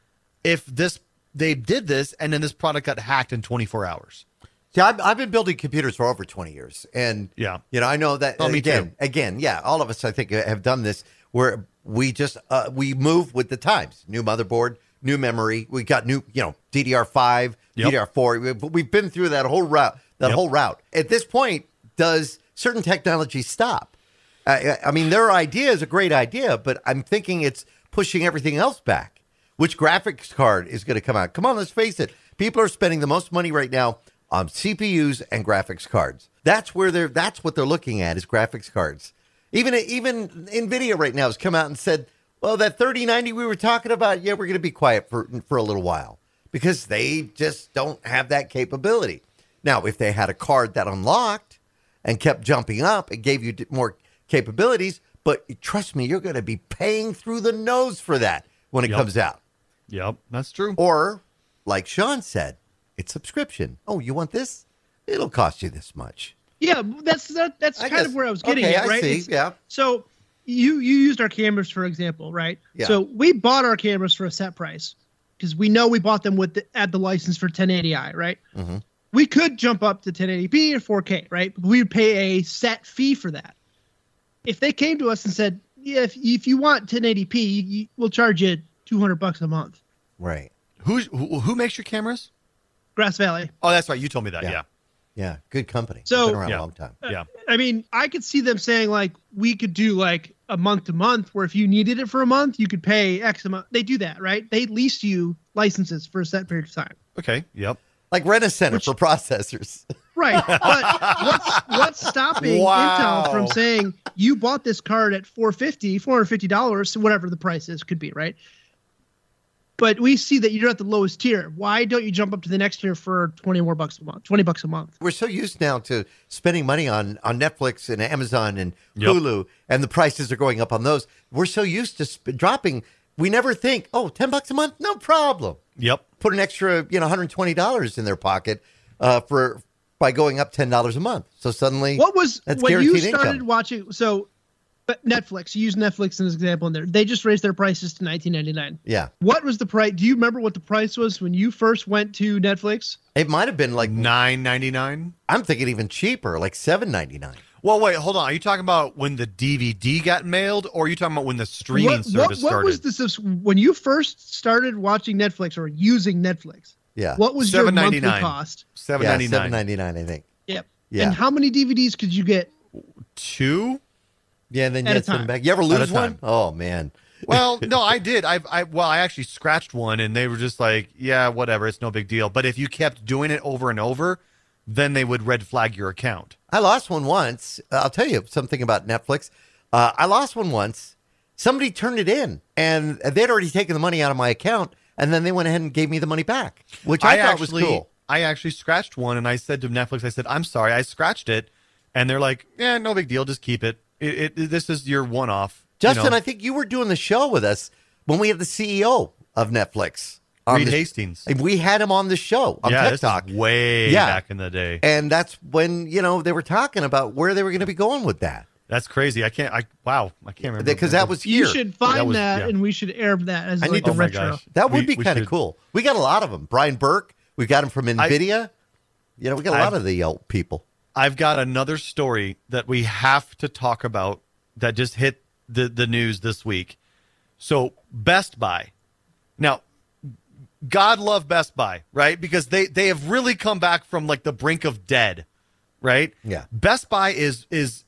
if this they did this and then this product got hacked in 24 hours. See, I've, I've been building computers for over 20 years. And, Yeah. you know, I know that, Oh, again, again, yeah, all of us, I think, have done this where we just, uh, we move with the times. New motherboard, new memory. We got new, you know, DDR5, Yep. DDR4. We've, we've been through that whole route, that Yep. whole route. At this point, does certain technology stop? I- I mean, their idea is a great idea, but I'm thinking it's pushing everything else back. Which graphics card is going to come out? Come on, let's face it. People are spending the most money right now Um, on CPUs and graphics cards. That's where they're. That's what they're looking at is graphics cards. Even even Nvidia right now has come out and said Well, that 3090 we were talking about, yeah, we're going to be quiet for for a little while because they just don't have that capability. Now, if they had a card that unlocked and kept jumping up and gave you more capabilities, but trust me, you're going to be paying through the nose for that when it Yep. comes out. Yep, that's true. Or, like Shawn said, it's subscription. Oh, you want this? It'll cost you this much. Yeah, that's that, that's I kind guess- of where I was getting okay, at, I right? see, It's- yeah. So you you used our cameras for example, right? Yeah. So we bought our cameras for a set price because we know we bought them with the, at the license for 1080i, right? Mm-hmm. We could jump up to 1080p or 4K, right? But we would pay a set fee for that. If they came to us and said, "Yeah, if, if you want 1080p, you, you, we'll charge you 200 bucks a month," Right. Who's who, who makes your cameras? Grass Valley. Oh, that's right. You told me that. Yeah. Yeah. Yeah. Good company. So- Been around Yeah. a long time. Uh, yeah. I mean, I could see them saying like we could do like a month to month, where if you needed it for a month, you could pay X amount. They do that, right? They lease you licenses for a set period of time, Okay. Yep. Like Rent a Center Which- for processors. right? [laughs] But what's what's stopping Wow. Intel from saying you bought this card at 450 450 dollars, whatever the price is, could be right? But we see that you're at the lowest tier. Why don't you jump up to the next tier for 20 more bucks a month? 20 bucks a month. We're so used now to spending money on, on Netflix and Amazon and Yep. Hulu, and the prices are going up on those. We're so used to sp- dropping. We never think, oh, 10 bucks a month? No problem. Yep. Put an extra, you know, $120 in their pocket uh, for by going up $10 a month. So suddenly, What was That's when you started income. watching? So, but Netflix. You use Netflix as an example in there. They just raised their prices to 19.99. yeah, What was the price? Do you remember what the price was when you first went to Netflix? it might have been like, Nine ninety nine. I'm thinking even cheaper, like $7.99. Well, wait, hold on. Are you talking about when the DVD got mailed, or are you talking about when the streaming what, service what, what started? was the subs- when you first started watching Netflix or using Netflix? Yeah. What was your monthly $7.99. cost? Seven ninety nine. Yeah, ninety nine. I think. Yep. Yeah. And how many DVDs could you get? Two. Yeah, and then you At a had some back. You ever a lose time. one? Oh, man. [laughs] Well, no, I did. I, I, well, I actually scratched one, and they were just like, "Yeah, whatever, it's no big deal." But if you kept doing it over and over, then they would red flag your account. I lost one once. I'll tell you something about Netflix. Uh, I lost one once. Somebody turned it in, and they'd already taken the money out of my account, and then they went ahead and gave me the money back, which I, thought actually, was cool. I actually scratched one, and I said to Netflix, "I said, I'm sorry, I scratched it," and they're like, "Yeah, no big deal, just keep it. It, it this is your one off." Justin, I think you were doing the show with us when we had the CEO of Netflix. Reed the- Hastings. we had him on the show on yeah, Tech this is way Yeah. back in the day. and that's when, you know, they were talking about where they were going to be going with that. That's crazy. I can't. I wow. I can't remember Because that was here. You should find was- that, yeah. and we should air that as I like need a Oh retro. gosh. That would We- be kind of cool. We got a lot of them. Brian Burke, we got him from NVIDIA. you know, we got a lot I've- of the old people. I've got another story that we have to talk about that just hit the, the news this week. So, Best Buy. Now, God love Best Buy, right? Because they they have really come back from like the brink of dead, right? Yeah. Best Buy is is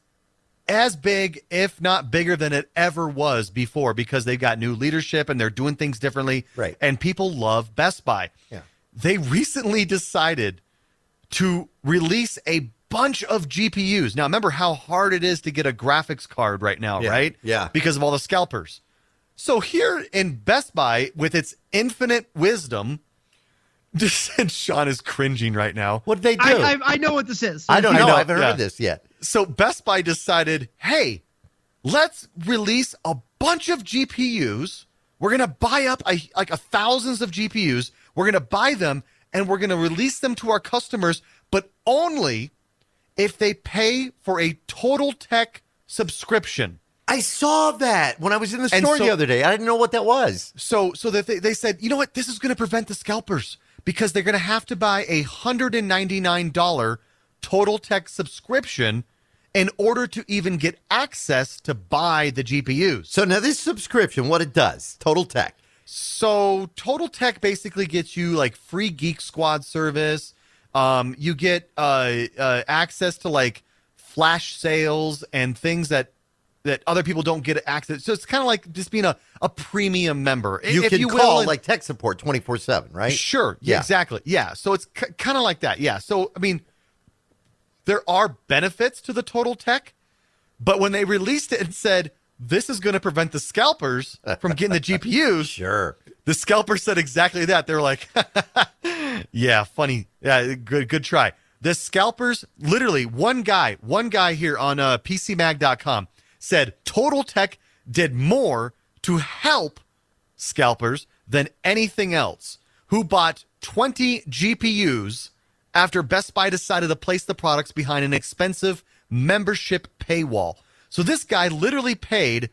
as big, if not bigger than it ever was before because they've got new leadership and they're doing things differently. Right. And people love Best Buy. Yeah. They recently decided to release a bunch of GPUs. Now, remember how hard it is to get a graphics card right now, Yeah, right? yeah. Because of all the scalpers. So here in Best Buy, with its infinite wisdom, [laughs] just and Shawn is cringing right now. What did they do? I, I, I know what this is. I don't I know. know, I haven't yeah. heard this yet. So Best Buy decided, hey, let's release a bunch of GPUs. We're gonna buy up a, like a thousands of GPUs. We're gonna buy them and we're gonna release them to our customers, but only if they pay for a Total Tech subscription. I saw that when I was in the store so- the other day. I didn't know what that was. So so that they, they said, you know what, this is going to prevent the scalpers because they're going to have to buy a hundred and ninety nine dollar Total Tech subscription in order to even get access to buy the GPUs. So now this subscription, what it does, Total Tech. So Total Tech basically gets you like free Geek Squad service. Um, you get uh, uh, access to like flash sales and things that that other people don't get access. So it's kind of like just being a, a premium member. You if can you call and- like tech support 24 7, right? Sure. Yeah. Exactly. Yeah. So it's k- kind of like that. Yeah. So I mean, there are benefits to the Total Tech, but when they released it and said this is going to prevent the scalpers from getting the [laughs] GPUs. Sure. The scalpers said exactly that. They're like, [laughs] yeah, funny. Yeah, good, good try. The scalpers, literally, one guy, one guy here on uh, PCMag.com said Total Tech did more to help scalpers than anything else. Who bought 20 GPUs after Best Buy decided to place the products behind an expensive membership paywall. So this guy literally paid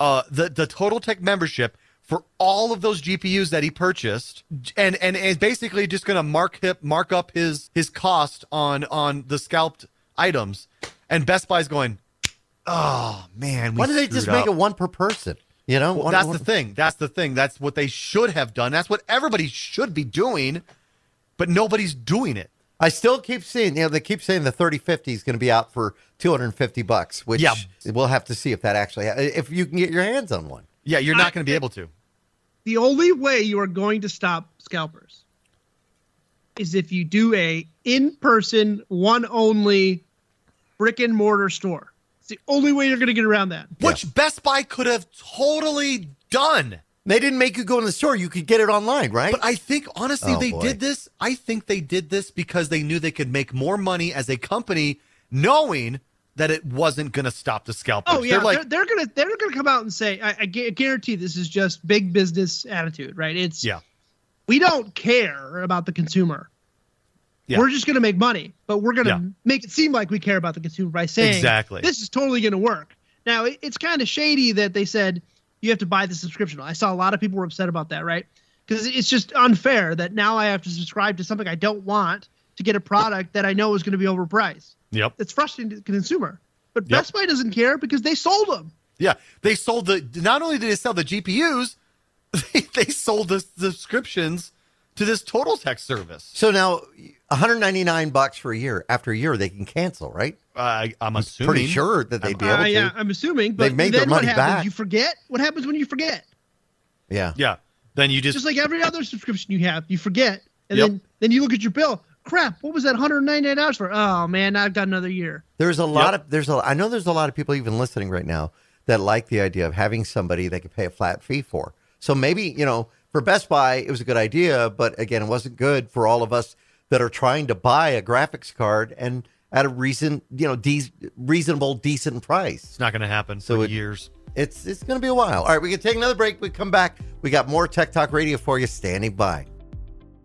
uh, the the Total Tech membership for all of those GPUs that he purchased, and and is basically just going to mark hip mark up his his cost on on the scalped items. And Best Buy's going, oh man, we Why do they just screwed make it one per person? You know, Well, One- that's one- the thing. That's the thing. That's what they should have done. That's what everybody should be doing, but nobody's doing it. I still keep seeing, you know, they keep saying the 3050 is going to be out for 250 bucks, which Yeah. we'll have to see if that actually, if you can get your hands on one. Yeah, you're not going to be able to. The only way you are going to stop scalpers is if you do a in-person one only brick and mortar store it's the only way you're going to get around that Which Best Buy could have totally done. They didn't make you go in the store. You could get it online, right? But I think honestly Oh, they boy. did this. I think they did this because they knew they could make more money as a company, knowing that it wasn't going to stop the scalpers. oh yeah They're like, they're, they're gonna they're gonna come out and say I, I guarantee this is just big business attitude right it's yeah, we don't care about the consumer Yeah. we're just going to make money but we're going to Yeah. make it seem like we care about the consumer by saying Exactly. this is totally going to work now it, it's kind of shady that they said you have to buy the subscription i saw a lot of people were upset about that right because it's just unfair that now i have to subscribe to something i don't want to get a product that i know is going to be overpriced yep, it's frustrating to the consumer but Yep. best buy doesn't care because they sold them yeah. They sold the. Not only did they sell the GPUs, [laughs] they, they sold the subscriptions to this Total Tech service. so now 199 bucks for a year. After a year, they can cancel, right? I I'm assuming. Pretty sure that they'd be able Uh, to. yeah i'm assuming but They've made then their money what happens back. you forget what happens when you forget Yeah. Yeah. Then you just, just like every other subscription you have, you forget, and Yep. then then you look at your bill. Crap, what was that 199 dollars for? Oh man, I've got another year. There's a lot Yep. of there's a I know there's a lot of people even listening right now that like the idea of having somebody they could pay a flat fee for. So maybe, you know, for Best Buy it was a good idea, but again, it wasn't good for all of us that are trying to buy a graphics card and at a reason, you know, de- reasonable decent price. it's not going to happen So for it- years. It's it's going to be a while. All right, we can take another break. We come back. We got more Tech Talk Radio for you standing by.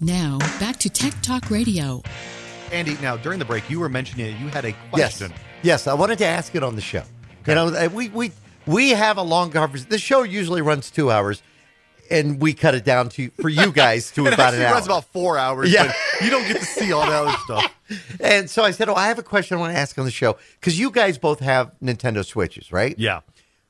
Now, back to Tech Talk Radio. Andy, now during the break, you were mentioning that you had a question. Yes, I wanted to ask it on the show. You know, we we we have a long conversation. The show usually runs two hours, and we cut it down to for you guys to [laughs] It about an hour. runs about four hours, Yeah. but you don't get to see all that other stuff. [laughs] and so I said, "Oh, I have a question I want to ask on the show because you guys both have Nintendo Switches, right?" Yeah.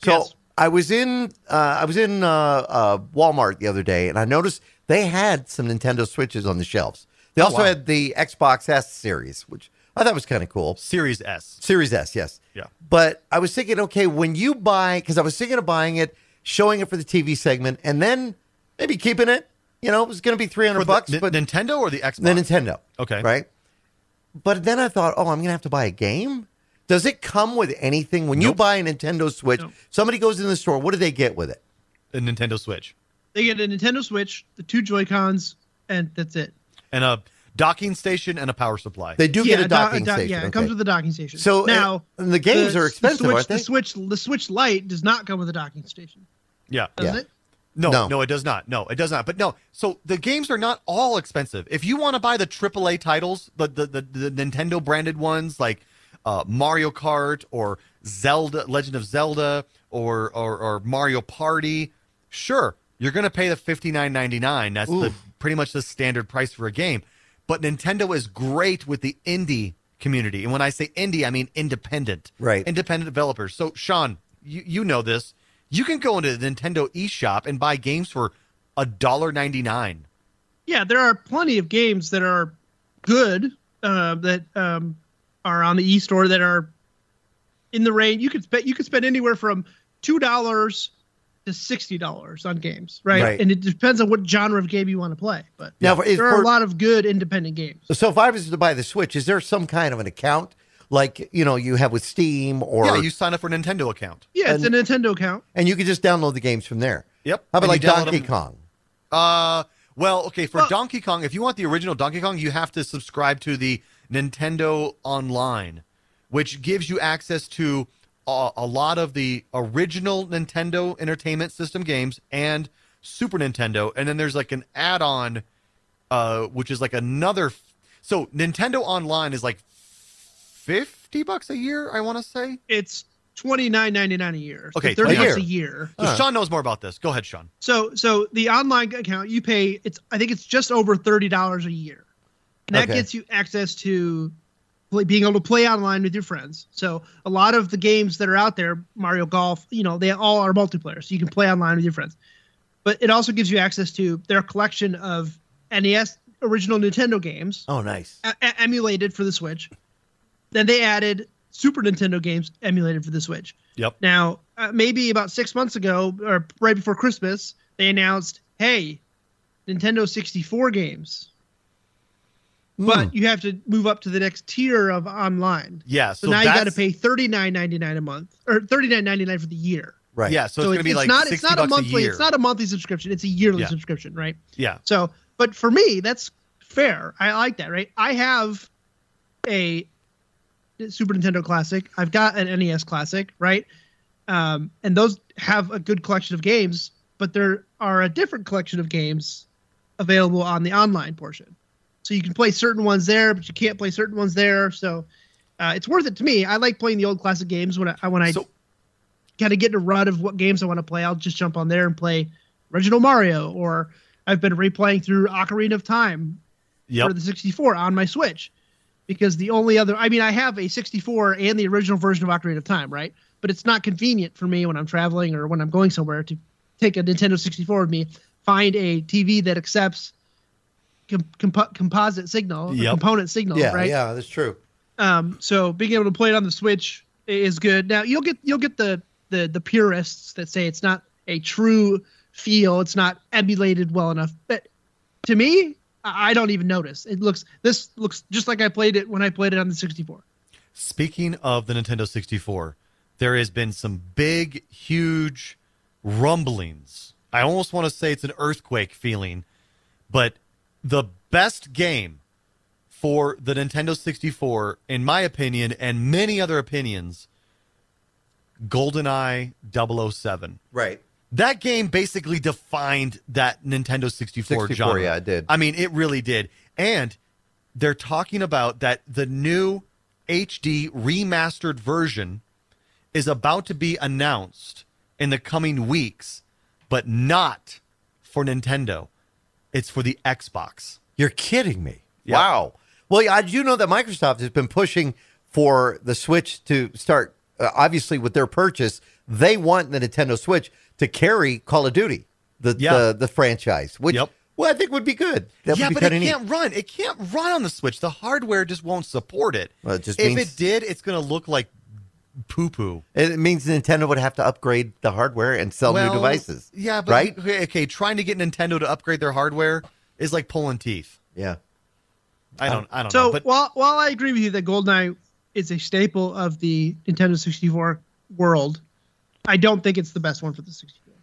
So Yes. I was in uh, I was in uh, uh, Walmart the other day, and I noticed they had some Nintendo Switches on the shelves. They oh, also Oh, wow. had the Xbox S series, which I thought was kind of cool. Series S. Series S, yes. Yeah. But I was thinking, okay, when you buy, because I was thinking of buying it, showing it for the TV segment, and then maybe keeping it. You know, it was going to be three hundred For bucks, the, but Nintendo or the Xbox? the Nintendo. Okay. Right. But then I thought, oh, I'm going to have to buy a game. Does it come with anything when you buy a Nintendo Switch? No. Somebody goes in the store. What do they get with it? A Nintendo Switch. They get a Nintendo Switch, the two Joy Cons, and that's it. And a docking station and a power supply. They do yeah, get a do- docking do- station. Yeah, it comes with a docking station. So, now uh, and the games are expensive, the Switch, aren't they? The Switch, the Switch Lite does not come with a docking station, yeah. does Yeah. it? No, No. no, it does not. No, it does not. But no, so the games are not all expensive. If you want to buy the AAA titles, the the, the, the Nintendo branded ones like uh, Mario Kart or Zelda, Legend of Zelda, or or, or Mario Party, sure, you're going to pay the fifty nine ninety nine. That's the pretty much the standard price for a game. But Nintendo is great with the indie community, and when I say indie, I mean independent, Right. Independent developers. So Shawn, you you know this. You can go into the Nintendo eShop and buy games for a dollar ninety nine. Yeah, there are plenty of games that are good uh, that um, are on the e store that are in the range. You could spend you could spend anywhere from two dollars to sixty dollars on games, right? Right. And it depends on what genre of game you want to play. But Now, for- there are a lot of good independent games. So if I was to buy the Switch, is there some kind of an account like you know you have with Steam or yeah, you sign up for a Nintendo account. Yeah, it's a Nintendo account. and you can just download the games from there. Yep. How about And like Donkey them- Kong? Uh, well, okay. For Well- Donkey Kong, if you want the original Donkey Kong, you have to subscribe to the Nintendo Online, which gives you access to a, a lot of the original Nintendo Entertainment System games and Super Nintendo, and then there's like an add-on, uh, which is like another. f- So Nintendo Online is like fifty bucks a year. I want to say. It's twenty nine ninety nine a year. So Okay, thirty a bucks year. a year. So Huh. Shawn knows more about this. Go ahead, Shawn. So so the online account you pay it's I think it's just over thirty dollars a year. And that Okay. gets you access to play, being able to play online with your friends. So a lot of the games that are out there, Mario Golf, you know, they all are multiplayer, so you can play online with your friends. But it also gives you access to their collection of NES original Nintendo games Oh, nice. e- emulated for the Switch. Then they added Super Nintendo games emulated for the Switch. Yep. Now, uh, maybe about six months ago, or right before Christmas, they announced, "Hey, Nintendo 64 games, But you have to move up to the next tier of online. Yeah. So, So, now you got to that's- pay 39.99 a month, or 39.99 for the year. right. Yeah. So, it's going to be like not sixty it's not a monthly a year. it's not a monthly subscription it's a yearly Yeah. subscription right yeah. so but for me that's fair i like that right i have a super nintendo classic i've got an nes classic right um, and those have a good collection of games but there are a different collection of games available on the online portion so you can play certain ones there but you can't play certain ones there so uh, it's worth it to me i like playing the old classic games when i when i So- kind of get in a rut of what games I want to play, I'll just jump on there and play original Mario, or I've been replaying through Ocarina of Time Yep. for the 64 on my Switch. Because the only other, I mean, I have a 64 and the original version of Ocarina of Time, right? But it's not convenient for me when I'm traveling or when I'm going somewhere to take a Nintendo 64 with me, find a TV that accepts com- compo- composite signal, Yep. component signal, Yeah, right? yeah, that's true. Um, so being able to play it on the Switch is good. Now you'll get you'll get the the the purists that say it's not a true feel, it's not emulated well enough. But to me, I I don't even notice. It looks this looks just like I played it when I played it on the 64. Speaking of the Nintendo 64, there has been some big, huge rumblings. I almost want to say it's an earthquake feeling, but the best game for the Nintendo 64, in my opinion, and many other opinions, GoldenEye 007. Right. That game basically defined that Nintendo 64, 64, genre. yeah, it did. I mean, it really did. And they're talking about that the new HD remastered version is about to be announced in the coming weeks, but not for Nintendo. It's for the Xbox. You're kidding me. Yep. Wow. Well, I do know that Microsoft has been pushing for the Switch to start. Uh, obviously, with their purchase, they want the Nintendo Switch to carry Call of Duty, the Yeah. the, the franchise, which Yep. well, I think would be good. That yeah, but it neat. can't run. It can't run on the Switch. The hardware just won't support it. Well, it just if means- it did, it's going to look like poo poo. It means Nintendo would have to upgrade the hardware and sell new devices. Yeah, but right? okay, okay, trying to get Nintendo to upgrade their hardware is like pulling teeth. Yeah. I don't um, I don't So know. But while while I agree with you that GoldenEye is a staple of the Nintendo 64 world, I don't think it's the best one for the 64.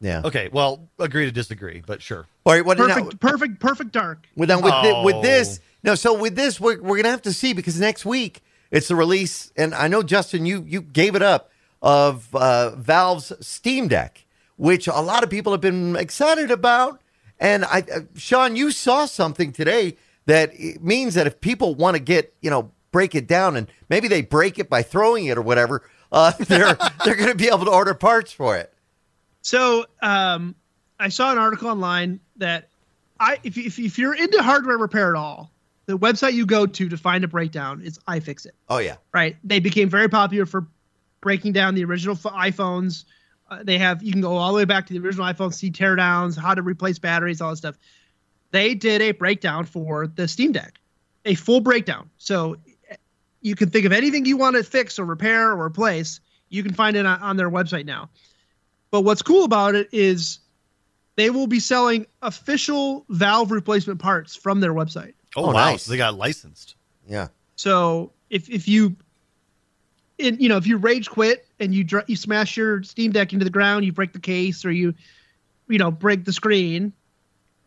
Yeah. okay, well, agree to disagree, but sure. All right. What now- Perfect, perfect, perfect dark. With now with thi- with Oh. this no, so with this we're we're gonna have to see because next week it's the release, and I know Justin, you you gave it up of uh, Valve's Steam Deck, which a lot of people have been excited about, and I uh, Shawn, you saw something today that it means that if people want to get you know break it down and maybe they break it by throwing it or whatever, uh, [laughs] they're they're gonna be able to order parts for it. So um, I saw an article online that I if if you're into hardware repair at all, the website you go to to find a breakdown is iFixit. Oh yeah, Right? They became very popular for breaking down the original iPhones. Uh, they have you can go all the way back to the original iPhone, see teardowns, how to replace batteries, all that stuff. They did a breakdown for the Steam Deck, a full breakdown. So you can think of anything you want to fix or repair or replace, you can find it on, on their website now. But what's cool about it is they will be selling official valve replacement parts from their website. Oh, wow, nice. so they got licensed. yeah. So if if you in you know if you rage quit and you dr- you smash your Steam Deck into the ground, you break the case or you you know break the screen,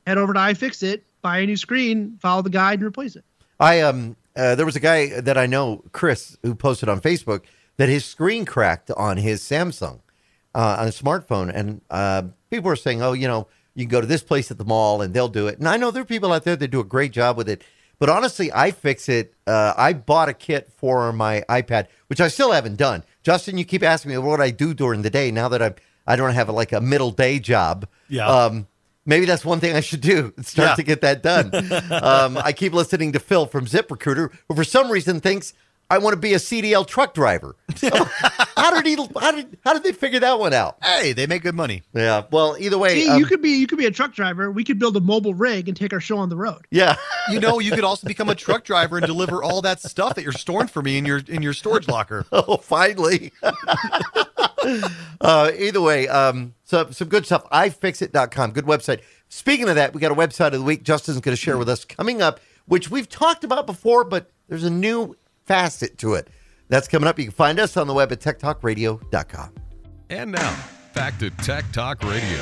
head over to iFixit, buy a new screen, follow the guide, and replace it. I um uh, there was a guy that I know, Chris, who posted on Facebook that his screen cracked on his Samsung uh, on a smartphone, and uh, people were saying, "Oh, you know, you can go to this place at the mall and they'll do it." And I know there are people out there that do a great job with it, but honestly, iFixit. Uh, I bought a kit for my iPad, which I still haven't done. Justin, you keep asking me what I do during the day now that I'm I don't have like a middle day job. Yeah. Um, maybe that's one thing I should do. [laughs] Start Yeah. to get that done. [laughs] um, I keep listening to Phil from ZipRecruiter, who for some reason thinks I want to be a CDL truck driver. [laughs] how did he? How did? How did they figure that one out? Hey, they make good money. Yeah. Well, either way, See, um, you could be you could be a truck driver. We could build a mobile rig and take our show on the road. yeah. You know, you could also become a truck driver and deliver all that stuff that you're storing for me in your in your storage locker. [laughs] Oh, finally. [laughs] uh, either way, um, so some good stuff. iFixit.com, good website. Speaking of that, we got a website of the week Justin's going to share with us coming up, which we've talked about before, but there's a new facet to it. That's coming up. You can find us on the web at techtalkradio.com. And now, back to Tech Talk Radio.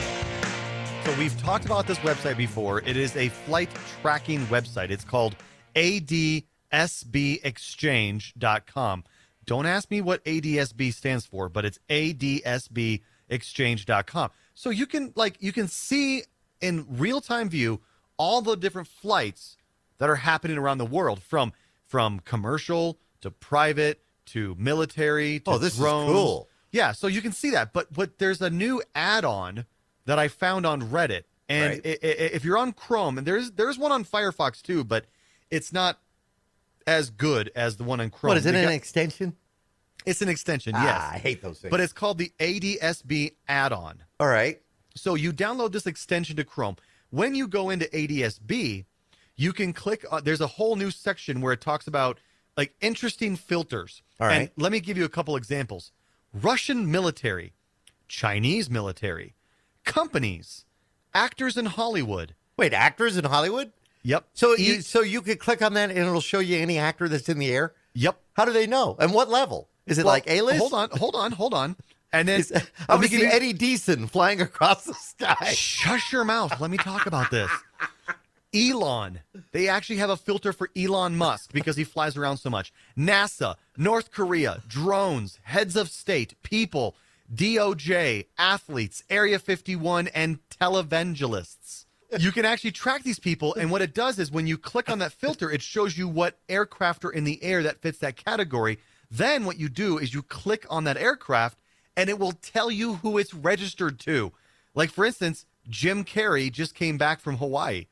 So we've talked about this website before. It is a flight tracking website. It's called adsbexchange.com. Don't ask me what ADSB stands for, but it's adsbexchange.com. So you can like you can see in real-time view all the different flights that are happening around the world from from commercial to private to military to Oh, this is drones. cool. Yeah, so you can see that, but but there's a new add-on that I found on Reddit, and Right. i- i- if you're on Chrome, and there's there's one on Firefox too, but it's not as good as the one on Chrome. What is it? An extension? it's an extension, Ah, yes, I hate those things. but it's called the ADSB add-on. all right. So you download this extension to Chrome. When you go into ADSB, you can click. Uh, there's a whole new section where it talks about like interesting filters. All And let me give you a couple examples: Russian military, Chinese military, companies, actors in Hollywood. Wait, actors in Hollywood? Yep. So you so you could click on that and it'll show you any actor that's in the air? Yep. How do they know? And what level? Is it Well, like A-list? Hold on, hold on, hold on. And then Is, I'm me seeing give you- Eddie Deason flying across the sky. Shush your mouth. Let me talk about this. Elon. They actually have a filter for Elon Musk because he flies around so much. NASA, North Korea, drones, heads of state, people, DOJ, athletes, Area 51, and televangelists. You can actually track these people, and what it does is when you click on that filter, it shows you what aircraft are in the air that fits that category. Then what you do is you click on that aircraft, and it will tell you who it's registered to. Like for instance, Jim Carrey just came back from Hawaii.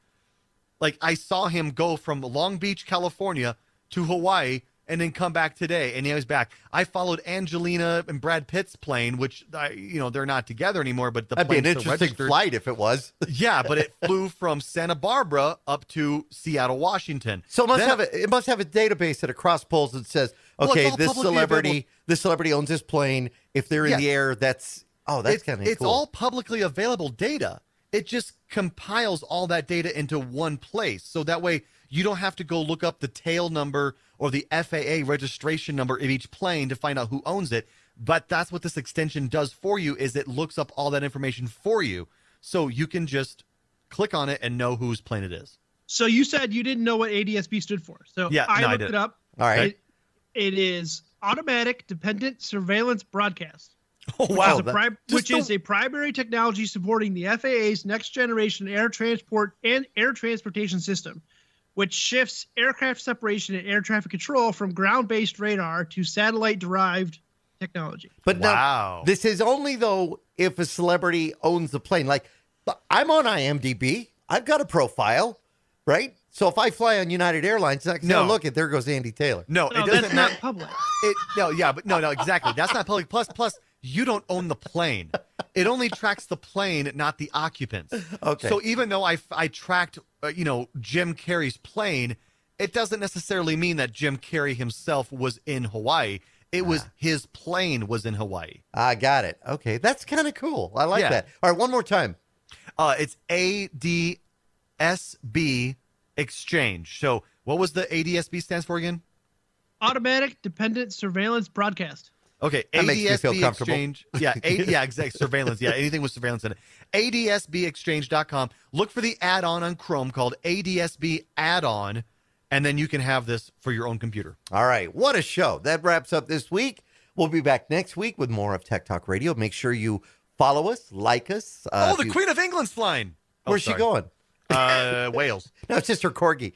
Like I saw him go from Long Beach, California to Hawaii and then come back today and he was back. I followed Angelina and Brad Pitt's plane, which I, you know, they're not together anymore, but the That'd be an interesting registered. flight if it was. [laughs] Yeah, but it [laughs] flew from Santa Barbara up to Seattle, Washington. So it must Then- have a, it must have a database that across polls that says, okay, all this celebrity, available. this celebrity owns this plane. If they're in Yeah. the air, that's oh, that's kind of it's cool. all publicly available data. It just compiles all that data into one place. So that way you don't have to go look up the tail number or the FAA registration number of each plane to find out who owns it. But that's what this extension does for you is it looks up all that information for you. So you can just click on it and know whose plane it is. So you said you didn't know what ADSB stood for. So Yeah, I no, looked did. it up. all right. It, it is automatic dependent surveillance broadcast. [laughs] Oh which is, a that- pri- just which is a primary technology supporting the FAA's next generation air transport and air transportation system, which shifts aircraft separation and air traffic control from ground based radar to satellite derived technology. But now, Wow. this is only though if a celebrity owns the plane. Like I'm on IMDb. I've got a profile, right? So if I fly on United Airlines, I can say, No. look, there goes Andy Taylor. No, No, it doesn't that's not public. It no, yeah, but no, no, exactly. That's not public. Plus, plus, you don't own the plane. It only tracks the plane, not the occupants. Okay. So even though I I tracked, uh, you know, Jim Carrey's plane, it doesn't necessarily mean that Jim Carrey himself was in Hawaii. It was his plane was in Hawaii. I got it. Okay, that's kind of cool. I like Yeah. that. All right, one more time. Uh, it's ADSB Exchange. So what was the ADSB stands for again? Automatic Dependent Surveillance Broadcast. Okay, That makes me feel ADSB comfortable. Exchange. Yeah, A, [laughs] yeah, exactly. Surveillance. Yeah, anything with surveillance in it. ADSBExchange.com. Look for the add-on on Chrome called ADSB Add-on, and then you can have this for your own computer. All right, what a show. That wraps up this week. We'll be back next week with more of Tech Talk Radio. Make sure you follow us, like us. Uh, oh, the you- Queen of England's flying. Oh, Where's she going? Uh, Wales. [laughs] No, it's just her corgi.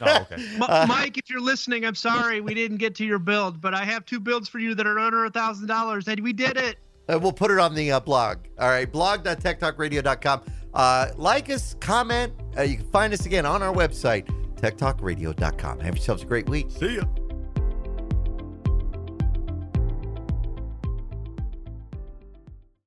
Oh, okay. [laughs] M- Mike, if you're listening, I'm sorry we didn't get to your build, but I have two builds for you that are under a thousand dollars, and we did it. Uh, we'll put it on the uh, blog. All right, blog.techtalkradio.com. Uh, like us, comment. Uh, you can find us again on our website, techtalkradio.com. Have yourselves a great week. See ya.